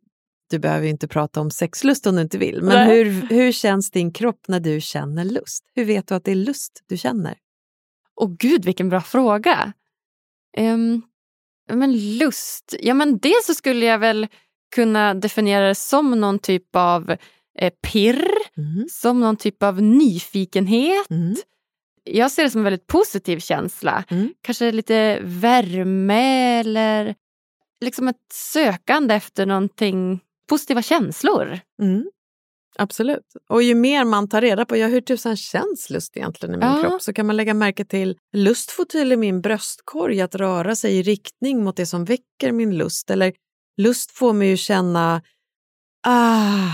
du behöver ju inte prata om sexlust om du inte vill, men Nej. hur, hur känns din kropp när du känner lust? Hur vet du att det är lust du känner? och gud vilken bra fråga. Ehm, men lust, ja men dels så skulle jag väl kunna definiera det som någon typ av eh, pirr, Mm. som någon typ av nyfikenhet. Mm. Jag ser det som en väldigt positiv känsla. Mm. Kanske lite värme eller liksom ett sökande efter någonting, positiva känslor. Mm. Absolut. Och ju mer man tar reda på ja, hur tusan känns lust egentligen i min Ja. kropp så kan man lägga märke till lust får till i min bröstkorg att röra sig i riktning mot det som väcker min lust. Eller lust får mig att känna ah,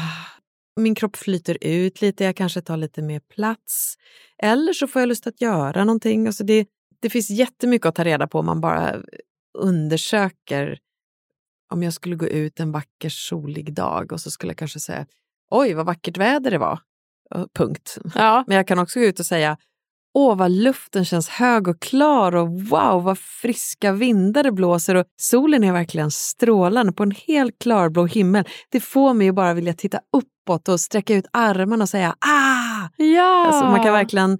min kropp flyter ut lite, jag kanske tar lite mer plats. Eller så får jag lust att göra någonting. Alltså det, det finns jättemycket att ta reda på om man bara undersöker om jag skulle gå ut en vacker solig dag och så skulle jag kanske säga oj vad vackert väder det var. Och Punkt. Ja. Men jag kan också gå ut och säga åh vad luften känns hög och klar och wow vad friska vindar det blåser och solen är verkligen strålande på en helt klarblå himmel. Det får mig att bara vilja titta uppåt och sträcka ut armarna och säga ah! Ja. Alltså man kan verkligen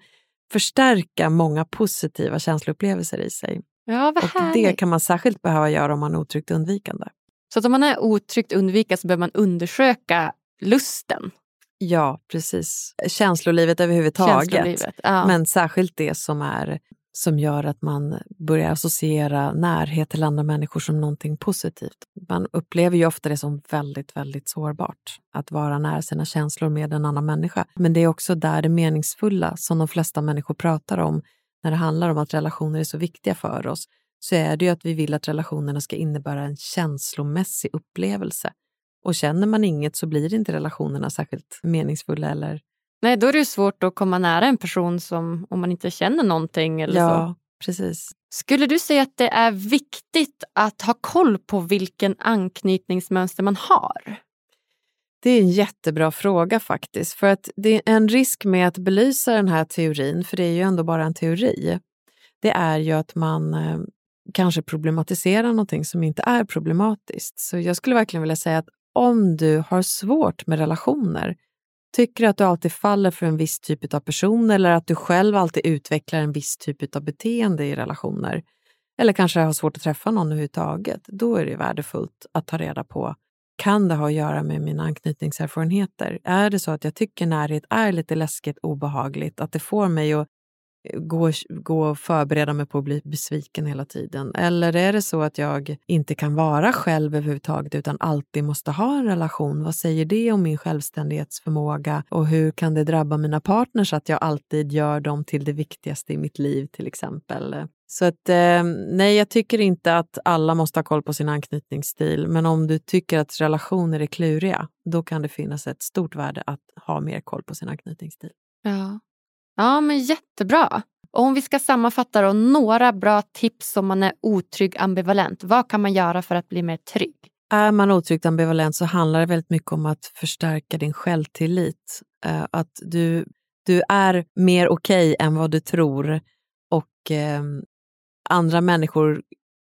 förstärka många positiva känsloupplevelser i sig. Ja, vad Och det kan man särskilt behöva göra om man är otryggt undvikande. Så att om man är otryggt undvika så behöver man undersöka lusten. Ja, precis. Känslolivet överhuvudtaget. Känslolivet. Ja. Men särskilt det som, är, som gör att man börjar associera närhet till andra människor som någonting positivt. Man upplever ju ofta det som väldigt, väldigt sårbart att vara nära sina känslor med en annan människa. Men det är också där det meningsfulla som de flesta människor pratar om när det handlar om att relationer är så viktiga för oss så är det ju att vi vill att relationerna ska innebära en känslomässig upplevelse. Och känner man inget så blir inte relationerna särskilt meningsfulla eller Nej, då är det ju svårt att komma nära en person som om man inte känner någonting. Eller så. Ja, precis. Skulle du säga att det är viktigt att ha koll på vilken anknytningsmönster man har? Det är en jättebra fråga faktiskt. För att det är en risk med att belysa den här teorin, för det är ju ändå bara en teori, det är ju att man eh, kanske problematiserar någonting som inte är problematiskt. Så jag skulle verkligen vilja säga att om du har svårt med relationer, tycker att du alltid faller för en viss typ av person eller att du själv alltid utvecklar en viss typ av beteende i relationer, eller kanske har svårt att träffa någon överhuvudtaget, då är det värdefullt att ta reda på kan det ha att göra med mina anknytningserfarenheter? Är det så att jag tycker närhet är lite läskigt, obehagligt, att det får mig att eh, gå, gå och förbereda mig på att bli besviken hela tiden? Eller är det så att jag inte kan vara själv överhuvudtaget utan alltid måste ha en relation? Vad säger det om min självständighetsförmåga och hur kan det drabba mina partners att jag alltid gör dem till det viktigaste i mitt liv till exempel? Så att eh, nej, jag tycker inte att alla måste ha koll på sin anknytningsstil, men om du tycker att relationer är kluriga, då kan det finnas ett stort värde att ha mer koll på sin anknytningsstil. Ja, ja men jättebra. Och om vi ska sammanfatta då, några bra tips om man är otrygg ambivalent. Vad kan man göra för att bli mer trygg? Är man otryggt ambivalent så handlar det väldigt mycket om att förstärka din självtillit. Eh, Att du, du är mer okej än vad du tror och eh, andra människor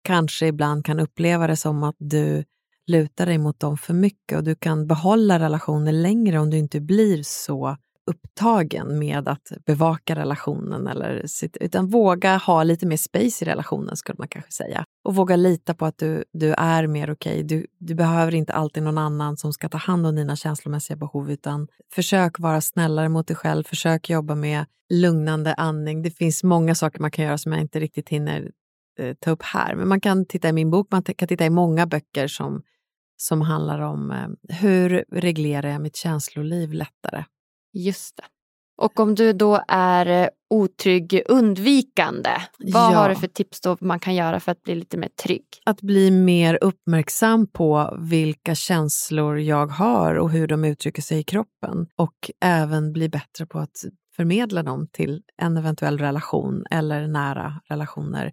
kanske ibland kan uppleva det som att du lutar dig mot dem för mycket och du kan behålla relationer längre om du inte blir så upptagen med att bevaka relationen eller sitt, utan våga ha lite mer space i relationen skulle man kanske säga. Och våga lita på att du, du är mer okej. Du, du behöver inte alltid någon annan som ska ta hand om dina känslomässiga behov utan försök vara snällare mot dig själv. Försök jobba med lugnande andning. Det finns många saker man kan göra som jag inte riktigt hinner eh, ta upp här. Men man kan titta i min bok, man kan titta i många böcker som, som handlar om eh, hur reglerar jag mitt känsloliv lättare. Just det. Och om du då är eh, otrygg undvikande, vad Ja. har du för tips då man kan göra för att bli lite mer trygg? Att bli mer uppmärksam på vilka känslor jag har och hur de uttrycker sig i kroppen. Och även bli bättre på att förmedla dem till en eventuell relation eller nära relationer.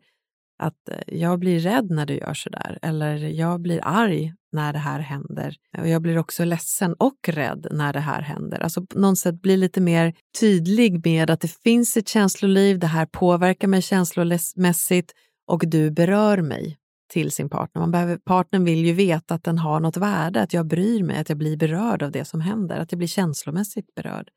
Att eh, jag blir rädd när du gör sådär, eller jag blir arg när det här händer. Och jag blir också ledsen och rädd när det här händer. Alltså på något sätt bli lite mer tydlig med att det finns ett känsloliv, det här påverkar mig känslomässigt och du berör mig till sin partner. Man behöver, partnern vill ju veta att den har något värde, att jag bryr mig, att jag blir berörd av det som händer, att jag blir känslomässigt berörd.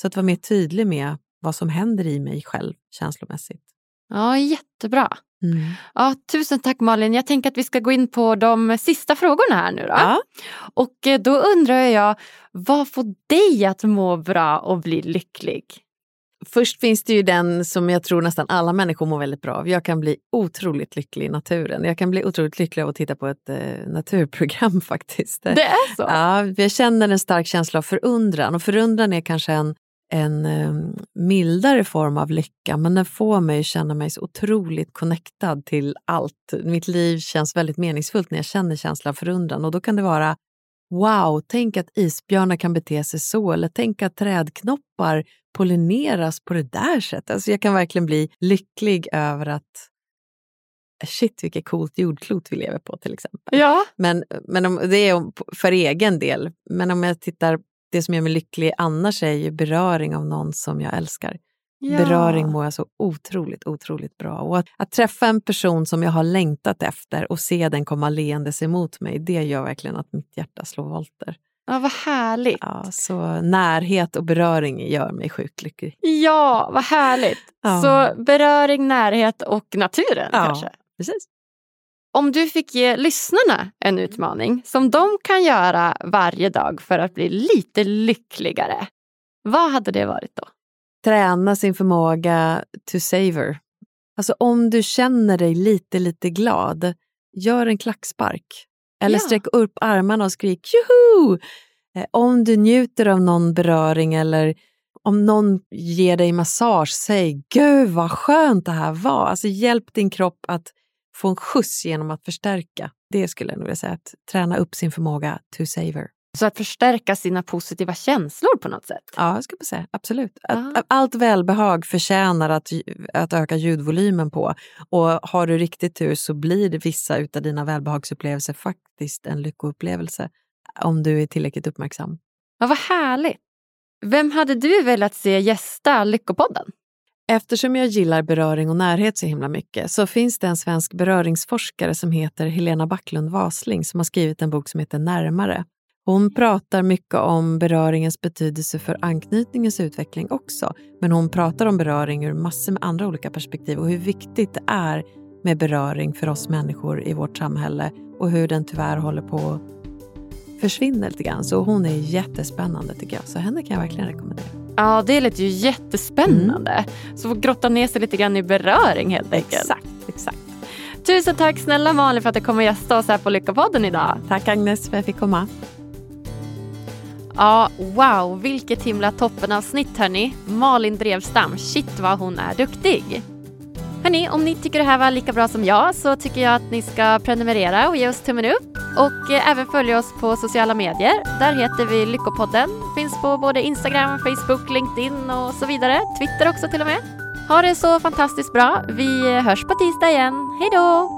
Så att vara mer tydlig med vad som händer i mig själv känslomässigt. Ja, jättebra. Mm. Ja, tusen tack Malin. Jag tänker att vi ska gå in på de sista frågorna här nu då. Ja. Och eh, då undrar jag, vad får dig att må bra och bli lycklig? Först finns det ju den som jag tror nästan alla människor mår väldigt bra av. Jag kan bli otroligt lycklig i naturen. Jag kan bli otroligt lycklig av att titta på ett eh, naturprogram faktiskt. Det är så? Ja, jag känner en stark känsla av förundran och förundran är kanske en, en eh, mildare form av lycka men den får mig att känna mig så otroligt connectad till allt. Mitt liv känns väldigt meningsfullt när jag känner känslan av förundran och då kan det vara Wow, tänk att isbjörnar kan bete sig så eller tänk att trädknoppar pollineras på det där sättet. Alltså jag kan verkligen bli lycklig över att shit vilket coolt jordklot vi lever på till exempel. Ja. Men, men om, det är för egen del. Men om jag tittar, det som gör mig lycklig annars är ju beröring av någon som jag älskar. ja. Beröring mår jag så otroligt, otroligt bra. Och att, att träffa en person som jag har längtat efter och se den komma leendes emot mig, det gör verkligen att mitt hjärta slår volter. Ja, vad härligt. Ja, så närhet och beröring gör mig sjukt lycklig. Ja, vad härligt. Ja. Så beröring, närhet och naturen Ja. kanske. Precis. Om du fick ge lyssnarna en utmaning som de kan göra varje dag för att bli lite lyckligare, vad hade det varit då? Träna sin förmåga to savor. Alltså om du känner dig lite, lite glad, gör en klackspark. Eller Ja. sträck upp armarna och skrik tjoho! Eh, Om du njuter av någon beröring eller om någon ger dig massage, säg gud vad skönt det här var. Alltså hjälp din kropp att få en skjuts genom att förstärka. Det skulle jag nog vilja säga, att träna upp sin förmåga to savor. Så att förstärka sina positiva känslor på något sätt. Ja, jag skulle säga absolut. Att. Allt välbehag förtjänar att, att öka ljudvolymen på. Och har du riktigt tur så blir det vissa utav dina välbehagsupplevelser faktiskt en lyckoupplevelse. Om du är tillräckligt uppmärksam. Ja, vad härligt. Vem hade du velat se gästa Lyckopodden? Eftersom jag gillar beröring och närhet så himla mycket så finns det en svensk beröringsforskare som heter Helena Backlund Wasling som har skrivit en bok som heter Närmare. Hon pratar mycket om beröringens betydelse för anknytningens utveckling också. Men hon pratar om beröring ur massor med andra olika perspektiv och hur viktigt det är med beröring för oss människor i vårt samhälle och hur den tyvärr håller på att försvinna lite grann. Så hon är jättespännande tycker jag. Så henne kan jag verkligen rekommendera. Ja, det lät ju jättespännande. Så få grotta ner sig lite grann i beröring helt enkelt. Exakt, exakt. Tusen tack snälla Malin för att du kom och gästade oss här på Lyckopodden idag. Tack Agnes för att jag fick komma. Ja, wow, vilket himla toppenavsnitt hörni. Malin Drevstam, shit vad hon är duktig. Hörni, om ni tycker det här var lika bra som jag så tycker jag att ni ska prenumerera och ge oss tummen upp. Och eh, även följa oss på sociala medier. Där heter vi Lyckopodden. Finns på både Instagram, Facebook, LinkedIn och så vidare. Twitter också till och med. Ha det så fantastiskt bra. Vi eh, hörs på tisdag igen. Hej då!